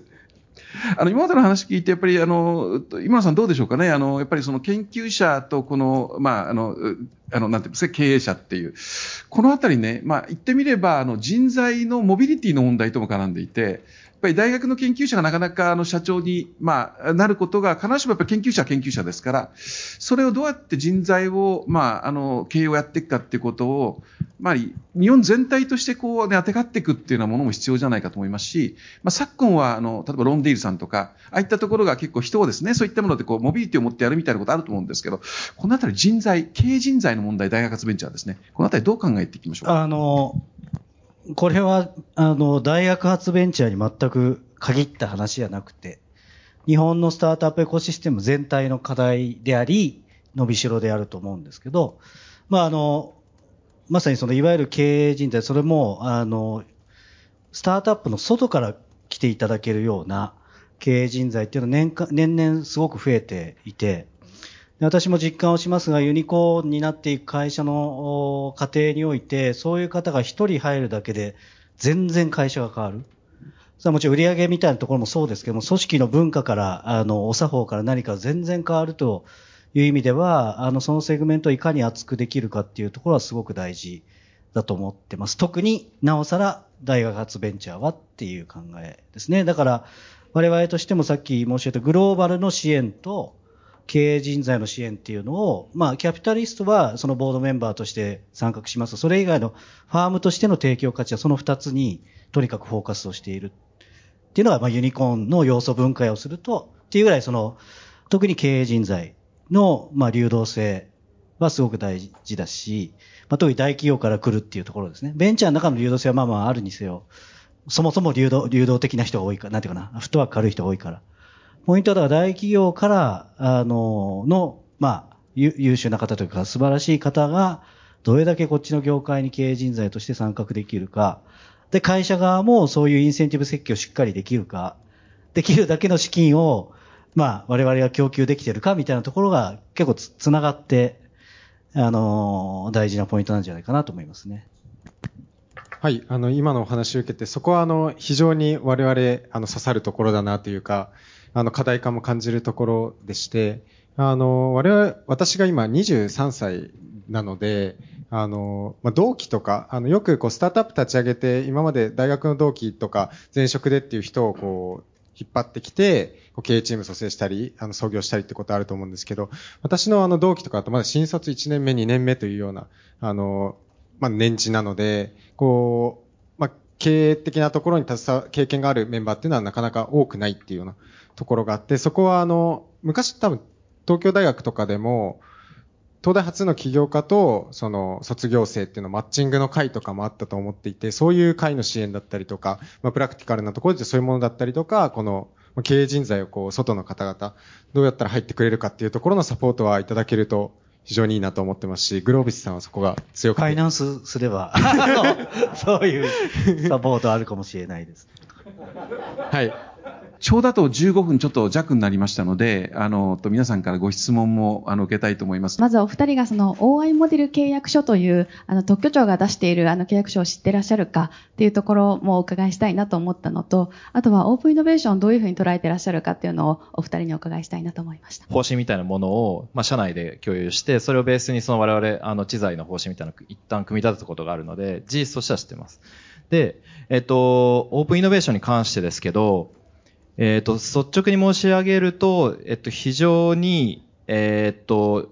あの、今までの話聞いて、やっぱり、あの、今野さんどうでしょうかね。あの、やっぱりその研究者とこの、まあ、あの、あの、なんていうんですか、経営者っていう。このあたりね、まあ、言ってみれば、あの、人材のモビリティの問題とも絡んでいて、っぱり大学の研究者がなかなかあの社長に、まあ、なることが、必ずしもやっぱ研究者は研究者ですから、それをどうやって人材を、まあ、あの、経営をやっていくかっていうことを、まあ、日本全体としてこうね、当てがっていくっていうようなものも必要じゃないかと思いますし、まあ、昨今は、あの、例えばロンディールさんとか、ああいったところが結構人をですね、そういったものでこう、モビリティを持ってやるみたいなことあると思うんですけど、このあたり人材、経営人材の問題、大学発ベンチャーですね。このあたりどう考えていきましょうか？あの、これは、あの、大学発ベンチャーに全く限った話じゃなくて、日本のスタートアップエコシステム全体の課題であり、伸びしろであると思うんですけど、まあ、あの、まさにそのいわゆる経営人材、それも、あの、スタートアップの外から来ていただけるような経営人材っていうのは年間、年々すごく増えていて、私も実感をしますが、ユニコーンになっていく会社の過程において、そういう方が一人入るだけで、全然会社が変わる。それはもちろん売上みたいなところもそうですけども、組織の文化から、あの、お作法から何か全然変わるという意味では、あの、そのセグメントをいかに厚くできるかっていうところはすごく大事だと思ってます。特になおさら大学発ベンチャーはっていう考えですね。だから、我々としてもさっき申し上げたグローバルの支援と、経営人材の支援っていうのを、まあ、キャピタリストはそのボードメンバーとして参画します。それ以外のファームとしての提供価値はその2つにとにかくフォーカスをしているっていうのが、まあ、ユニコーンの要素分解をすると、っていうぐらい、その、特に経営人材の、まあ、流動性はすごく大事だし、まあ、特に大企業から来るっていうところですね。ベンチャーの中の流動性はまあまああるにせよ、そもそも流動、流動的な人が多いか、なんていうかな、フットワーク軽い人が多いから。ポイントは大企業から、あの、の、まあ、優秀な方というか素晴らしい方が、どれだけこっちの業界に経営人材として参画できるか、で、会社側もそういうインセンティブ設計をしっかりできるか、できるだけの資金を、まあ、我々が供給できてるかみたいなところが結構つつながって、あの、大事なポイントなんじゃないかなと思いますね。はい、あの、今のお話を受けて、そこはあの、非常に我々、あの、刺さるところだなというか、あの、課題感も感じるところでして、あの、我々、私が今23歳なので、あの、まあ、同期とか、あの、よくこう、スタートアップ立ち上げて、今まで大学の同期とか、前職でっていう人をこう、引っ張ってきて、経営チーム蘇生したり、あの、創業したりってことあると思うんですけど、私のあの、同期とかだとまだ新卒1年目、2年目というような、あの、まあ、年次なので、こう、まあ、経営的なところに携わ、経験があるメンバーっていうのはなかなか多くないっていうようなところがあって、そこはあの、昔多分、東京大学とかでも、東大初の起業家と、その、卒業生っていうのマッチングの会とかもあったと思っていて、そういう会の支援だったりとか、まあ、プラクティカルなところでそういうものだったりとか、この、経営人材をこう、外の方々、どうやったら入ってくれるかっていうところのサポートはいただけると、非常にいいなと思ってますし、グロービスさんはそこが強くて。ファイナンスすれば、そういうサポートあるかもしれないです。はい。ちょうどあと15分ちょっと弱になりましたので、あの、と皆さんからご質問も、あの、受けたいと思います。まずはお二人がその OI モデル契約書という、あの、特許庁が出しているあの契約書を知ってらっしゃるかっていうところもお伺いしたいなと思ったのと、あとはオープンイノベーションどういうふうに捉えてらっしゃるかっていうのをお二人にお伺いしたいなと思いました。方針みたいなものを、まあ、社内で共有して、それをベースにその我々、あの、知財の方針みたいなのを一旦組み立てたことがあるので、事実としては知ってます。で、えっと、オープンイノベーションに関してですけど、えっ、ー、と、率直に申し上げると、えっと、非常に、えっ、と、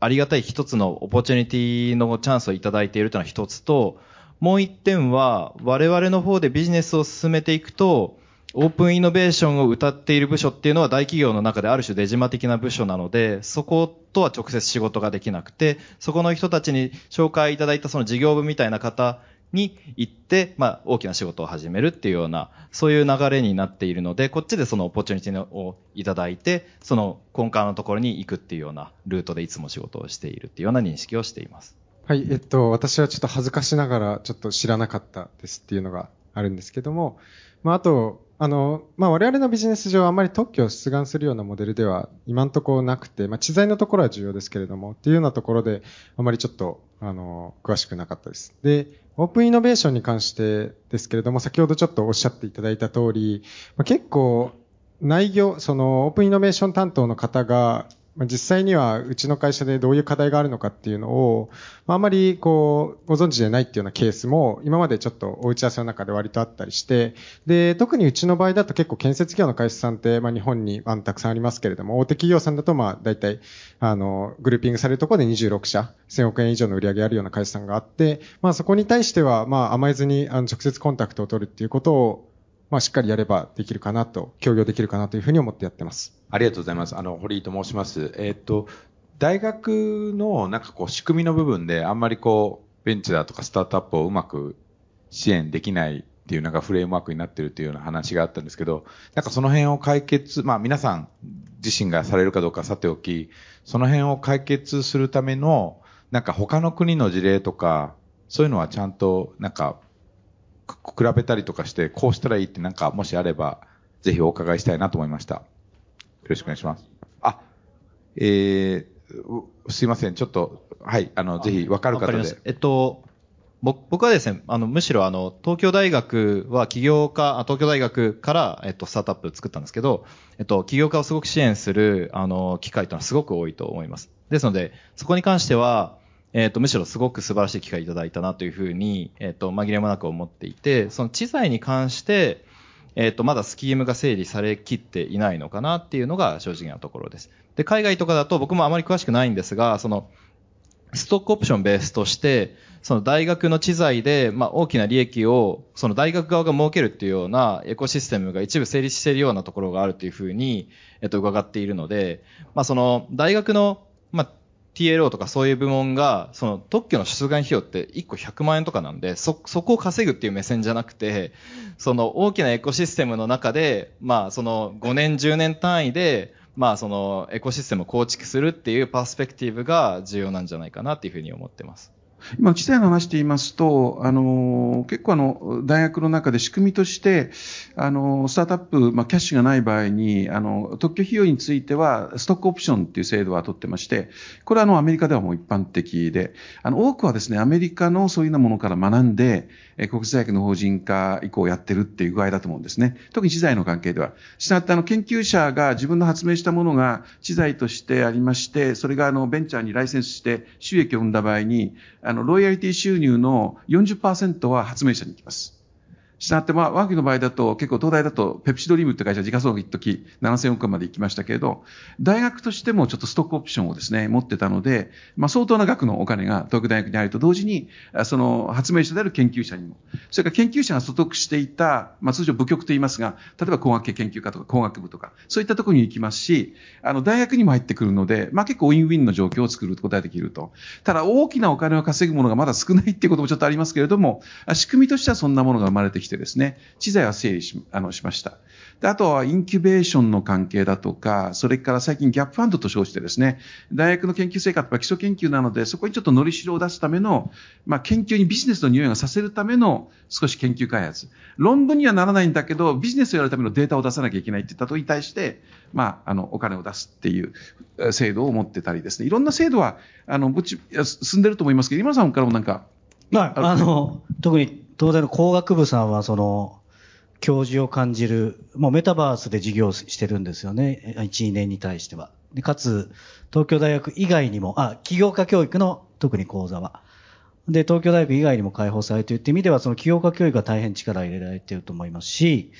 ありがたい一つのオポチュニティのチャンスをいただいているというのは一つと、もう一点は、我々の方でビジネスを進めていくと、オープンイノベーションを謳っている部署っていうのは大企業の中である種出島的な部署なので、そことは直接仕事ができなくて、そこの人たちに紹介いただいたその事業部みたいな方に行って、まあ、大きな仕事を始めるっていうような、そういう流れになっているので、こっちでそのオポチュニティをいただいて、その根幹のところに行くっていうようなルートでいつも仕事をしているっていうような認識をしています。はい、えっと、私はちょっと恥ずかしながらちょっと知らなかったですっていうのがあるんですけども、まあ、あと、あの、まあ、我々のビジネス上あまり特許を出願するようなモデルでは今のところなくて、まあ、知財のところは重要ですけれども、っていうようなところであまりちょっと、あの、詳しくなかったです。で、オープンイノベーションに関してですけれども、先ほどちょっとおっしゃっていただいた通り、結構、内業、そのオープンイノベーション担当の方が、実際にはうちの会社でどういう課題があるのかっていうのを、まあ、あまりこう、ご存知でないっていうようなケースも、今までちょっとお打ち合わせの中で割とあったりして、で、特にうちの場合だと結構建設業の会社さんって、まあ、日本に、あのたくさんありますけれども、大手企業さんだと、まあ、大体、あの、グルーピングされるところで26社、1000億円以上の売り上げあるような会社さんがあって、まあ、そこに対しては、まあ、甘えずに、あの、直接コンタクトを取るっていうことを、まあ、しっかりやればできるかなと、協業できるかなというふうに思ってやってます。ありがとうございます。あの、堀井と申します。えー、っと、大学のなんかこう仕組みの部分であんまりこう、ベンチャーとかスタートアップをうまく支援できないっていうなんかフレームワークになってるっていうような話があったんですけど、なんかその辺を解決、まあ皆さん自身がされるかどうかさておき、その辺を解決するための、なんか他の国の事例とか、そういうのはちゃんとなんか比べたりとかして、こうしたらいいってなんかもしあれば、ぜひお伺いしたいなと思いました。よろしくお願いします。あ、えー、すいません。ちょっと、はい、あの、ぜひ分かる方で。えっと、僕はですね、あの、むしろあの、東京大学は起業家、東京大学から、えっと、スタートアップ作ったんですけど、えっと、起業家をすごく支援する、あの、機会というのはすごく多いと思います。ですので、そこに関しては、えっ、ー、と、むしろすごく素晴らしい機会いただいたなというふうに、えっ、ー、と、紛れもなく思っていて、その知財に関して、えっ、ー、と、まだスキームが整理されきっていないのかなっていうのが正直なところです。で、海外とかだと僕もあまり詳しくないんですが、その、ストックオプションベースとして、その大学の知財で、まあ、大きな利益を、その大学側が設けるっていうようなエコシステムが一部成立しているようなところがあるというふうに、えっと、伺っているので、まあ、その、大学の、まあ、TLO とかそういう部門が、その特許の出願費用って1個100万円とかなんで、そ、そこを稼ぐっていう目線じゃなくて、その大きなエコシステムの中で、まあその5年10年単位で、まあそのエコシステムを構築するっていうパースペクティブが重要なんじゃないかなっていうふうに思ってます。今、知財の話で言いますと、あの、結構あの、大学の中で仕組みとして、あの、スタートアップ、まあ、キャッシュがない場合に、あの、特許費用については、ストックオプションっていう制度は取ってまして、これはあの、アメリカではもう一般的で、あの、多くはですね、アメリカのそういうようなものから学んで、え国際大学の法人化以降やってるっていう具合だと思うんですね。特に知財の関係では。したがって、あの、研究者が自分の発明したものが知財としてありまして、それがあの、ベンチャーにライセンスして収益を生んだ場合に、あの、ロイヤリティ収入の40%は発明者に行きます。したがって、まあ、我が国の場合だと、結構東大だと、ペプシドリームって会社、時価総額一時7000億円まで行きましたけれど、大学としてもちょっとストックオプションをですね、持ってたので、まあ、相当な額のお金が東京大学にあると同時に、その発明者である研究者にも、それから研究者が所得していた、まあ、通常部局と言いますが、例えば工学系研究科とか工学部とか、そういったところに行きますし、あの、大学にも入ってくるので、まあ、結構ウィンウィンの状況を作ることができると。ただ、大きなお金を稼ぐものがまだ少ないっていうこともちょっとありますけれども、仕組みとしてはそんなものが生まれてきてですね、資材は整理しあのしました。であとはインキュベーションの関係だとか、それから最近ギャップファンドと称してですね、大学の研究成果とか基礎研究なので、そこにちょっとのりしろを出すための、まあ、研究にビジネスの匂いがさせるための少し研究開発。論文にはならないんだけど、ビジネスをやるためのデータを出さなきゃいけないって言ったことに対して、まあ、あの、お金を出すっていう制度を持ってたりですね。いろんな制度は、あの、ぶち、進んでると思いますけど、今さんからもなんか、まあ、あの、特に東大の工学部さんは、その、教授を感じる、もうメタバースで授業してるんですよね。1、2年に対しては。でかつ、東京大学以外にも、あ、起業家教育の特に講座は。で、東京大学以外にも開放されているっていう意味では、その起業家教育が大変力を入れられていると思いますし、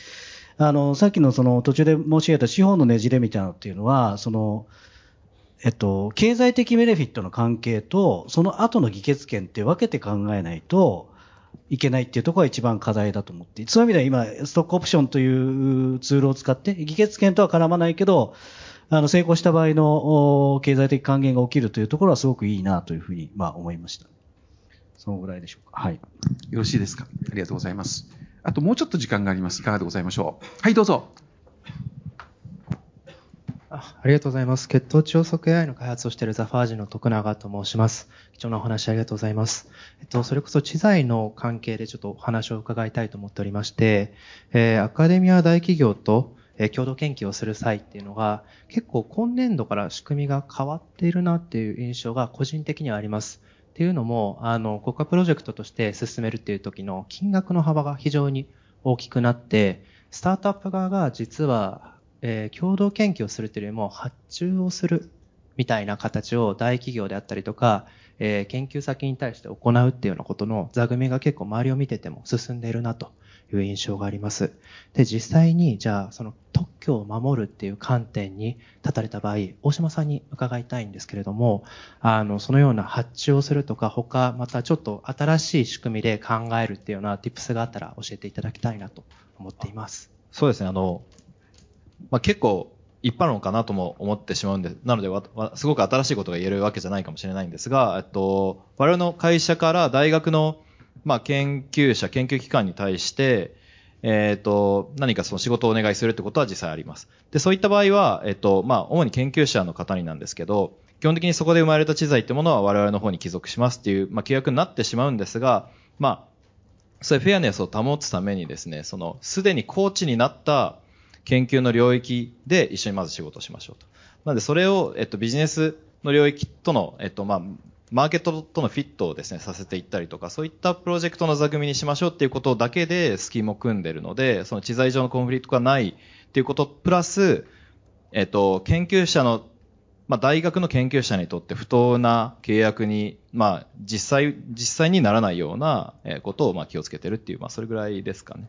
あの、さっきのその途中で申し上げた資本のねじれみたいなのっていうのは、その、えっと、経済的ベネフィットの関係と、その後の議決権って分けて考えないと、いけないっていうところが一番課題だと思って、そういう意味では今、ストックオプションというツールを使って、議決権とは絡まないけど、あの、成功した場合の経済的還元が起きるというところはすごくいいなというふうに、まあ思いました。そのぐらいでしょうか。はい。よろしいですか。ありがとうございます。あともうちょっと時間があります。いかがでございましょう。はい、どうぞ。あありがとうございます。血糖値予測 AI の開発をしているザファージの徳永と申します。貴重なお話ありがとうございます。えっと、それこそ知財の関係でちょっとお話を伺いたいと思っておりまして、えー、アカデミア大企業と、えー、共同研究をする際っていうのが、結構今年度から仕組みが変わっているなっていう印象が個人的にはあります。っていうのも、あの、国家プロジェクトとして進めるっていう時の金額の幅が非常に大きくなって、スタートアップ側が実はえー、共同研究をするというよりも発注をするみたいな形を大企業であったりとか、えー、研究先に対して行うっていうようなことの座組が結構周りを見てても進んでいるなという印象があります。で、実際にじゃあその特許を守るっていう観点に立たれた場合、大島さんに伺いたいんですけれども、あの、そのような発注をするとか他、またちょっと新しい仕組みで考えるっていうような tips があったら教えていただきたいなと思っています。そうですね。あの、まあ、結構一般論かなとも思ってしまうんで、なのでわ、すごく新しいことが言えるわけじゃないかもしれないんですが、えっと、我々の会社から大学の、まあ、研究者、研究機関に対して、えっ、と、何かその仕事をお願いするってことは実際あります。で、そういった場合は、えっと、まあ、主に研究者の方になんですけど、基本的にそこで生まれた知財ってものは我々の方に帰属しますっていう、まあ、契約になってしまうんですが、まあ、そういうフェアネスを保つためにですね、その、すでにコーチになった研究の領域で一緒にまず仕事をしましょうと。なので、それを、えっと、ビジネスの領域との、えっと、まあ、マーケットとのフィットをですね、させていったりとか、そういったプロジェクトの座組みにしましょうっていうことだけでスキームを組んでるので、その知財上のコンフリクトがないっていうこと、プラス、えっと、研究者の、まあ、大学の研究者にとって不当な契約に、まあ、実際、実際にならないようなことを、まあ、気をつけてるっていう、まあ、それぐらいですかね。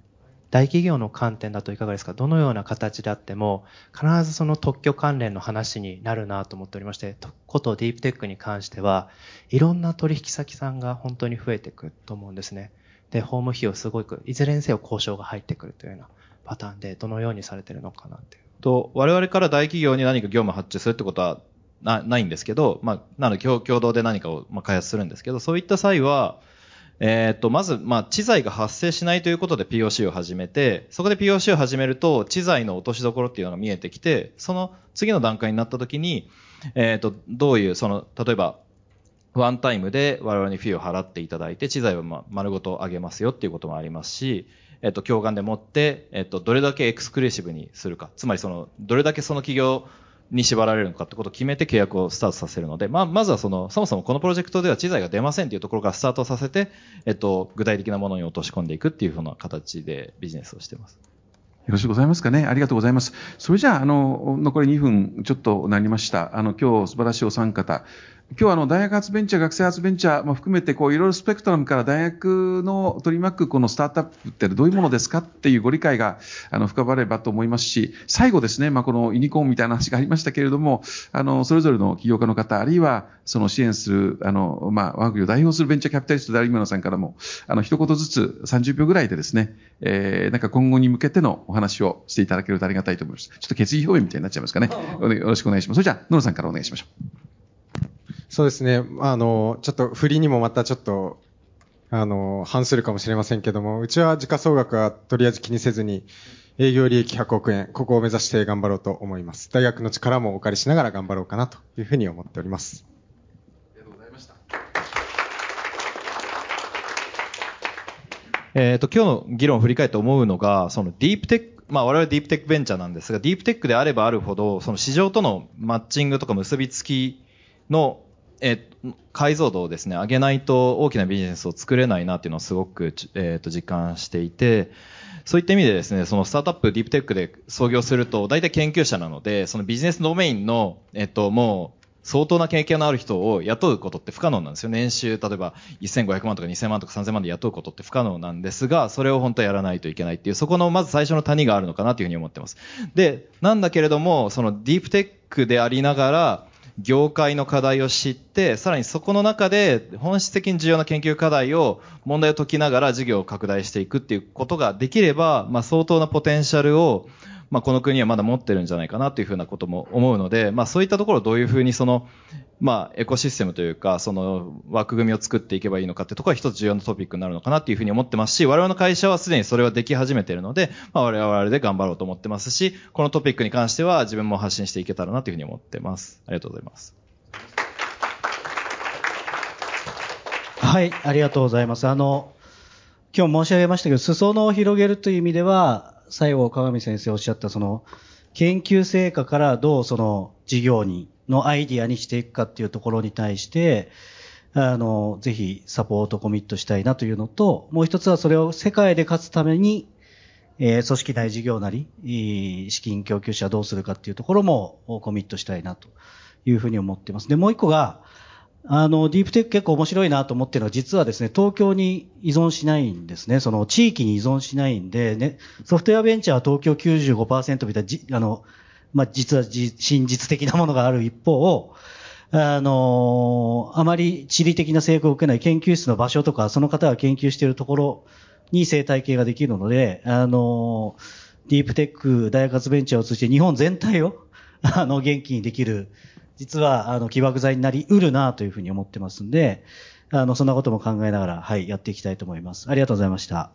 大企業の観点だといかがですか？どのような形であっても、必ずその特許関連の話になるなと思っておりまして、ことディープテックに関しては、いろんな取引先さんが本当に増えていくと思うんですね。で、法務費用すごく、いずれにせよ交渉が入ってくるというようなパターンで、どのようにされてるのかなっていう。と、我々から大企業に何か業務発注するってことはなないんですけど、まあ、なので共同で何かを開発するんですけど、そういった際は、えっと、まず、まあ、知財が発生しないということで POC を始めて、そこで POC を始めると、知財の落としどころっていうのが見えてきて、その次の段階になった時に、えっと、どういう、その、例えば、ワンタイムで我々にフィーを払っていただいて、知財をま丸ごと上げますよっていうこともありますし、えっと、共感でもって、えっと、どれだけエクスクルーシブにするか。つまりその、どれだけその企業に縛られるのかってことを決めて契約をスタートさせるので、まあ、まずはその、そもそもこのプロジェクトでは知財が出ませんっていうところからスタートさせて、えっと、具体的なものに落とし込んでいくっていうふうな形でビジネスをしています。よろしくございますかね。ありがとうございます。それじゃあ、あの、残り2分ちょっとなりました。あの、今日素晴らしいお三方、今日はあの大学発ベンチャー、学生発ベンチャーも含めてこういろいろスペクトラムから大学の取り巻くこのスタートアップってどういうものですかっていうご理解があの深まればと思いますし、最後ですね、まあ、このユニコーンみたいな話がありましたけれども、あの、それぞれの起業家の方、あるいはその支援する、あの、まあ、我が国を代表するベンチャーキャピタリストである今野さんからも、あの、一言ずつ30秒ぐらいでですね、えー、なんか今後に向けてのお話をしていただけるとありがたいと思います。ちょっと決意表明みたいになっちゃいますかね。よろしくお願いします。それじゃあ、野野さんからお願いしましょう。そうですね。あの、ちょっと振りにもまたちょっと、あの、反するかもしれませんけども、うちは時価総額はとりあえず気にせずに、営業利益100億円、ここを目指して頑張ろうと思います。大学の力もお借りしながら頑張ろうかなというふうに思っております。ありがとうございました。えっ、と、今日の議論を振り返って思うのが、そのディープテック、まあ我々ディープテックベンチャーなんですが、ディープテックであればあるほど、その市場とのマッチングとか結びつきのえ解像度をですね、上げないと大きなビジネスを作れないなっていうのをすごく、えっ、と、実感していて、そういった意味でですね、そのスタートアップ、ディープテックで創業すると、大体研究者なので、そのビジネスドメインの、えっと、もう、相当な経験のある人を雇うことって不可能なんですよ。年収、例えば1500万とか2000万とか3000万で雇うことって不可能なんですが、それを本当はやらないといけないっていう、そこのまず最初の谷があるのかなというふうに思ってます。で、なんだけれども、そのディープテックでありながら、業界の課題を知って、さらにそこの中で本質的に重要な研究課題を、問題を解きながら事業を拡大していくっていうことができれば、まあ相当なポテンシャルを、まあこの国はまだ持ってるんじゃないかなというふうなことも思うので、まあそういったところをどういうふうにその、まあエコシステムというか、その枠組みを作っていけばいいのかってところは一つ重要なトピックになるのかなっていうふうに思ってますし、我々の会社はすでにそれはでき始めているので、まあ我々で頑張ろうと思ってますし、このトピックに関しては自分も発信していけたらなというふうに思ってます。ありがとうございます。はい、ありがとうございます。あの、今日申し上げましたけど、裾野を広げるという意味では、最後、鏡先生おっしゃった、その、研究成果からどうその事業に、のアイディアにしていくかっていうところに対して、あの、ぜひサポートコミットしたいなというのと、もう一つはそれを世界で勝つために、えー組織内事業なり、資金供給者どうするかっていうところもコミットしたいなというふうに思っています。で、もう一個が、あの、ディープテック結構面白いなと思ってるのは、実はですね、東京に依存しないんですね。その地域に依存しないんで、ね、ソフトウェアベンチャーは東京95%みたいな、じあの、まあ、実はじ真実的なものがある一方を、あの、あまり地理的な成功を受けない研究室の場所とか、その方が研究しているところに生態系ができるので、あの、ディープテック大学発ベンチャーを通じて日本全体を、あの、元気にできる、実は、あの、起爆剤になりうるなというふうに思ってますんで、あの、そんなことも考えながら、はい、やっていきたいと思います。ありがとうございました。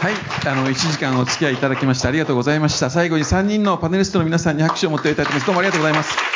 はい、あの、1時間お付き合いいただきましてありがとうございました。最後に3人のパネリストの皆さんに拍手を持っていただきます。どうもありがとうございます。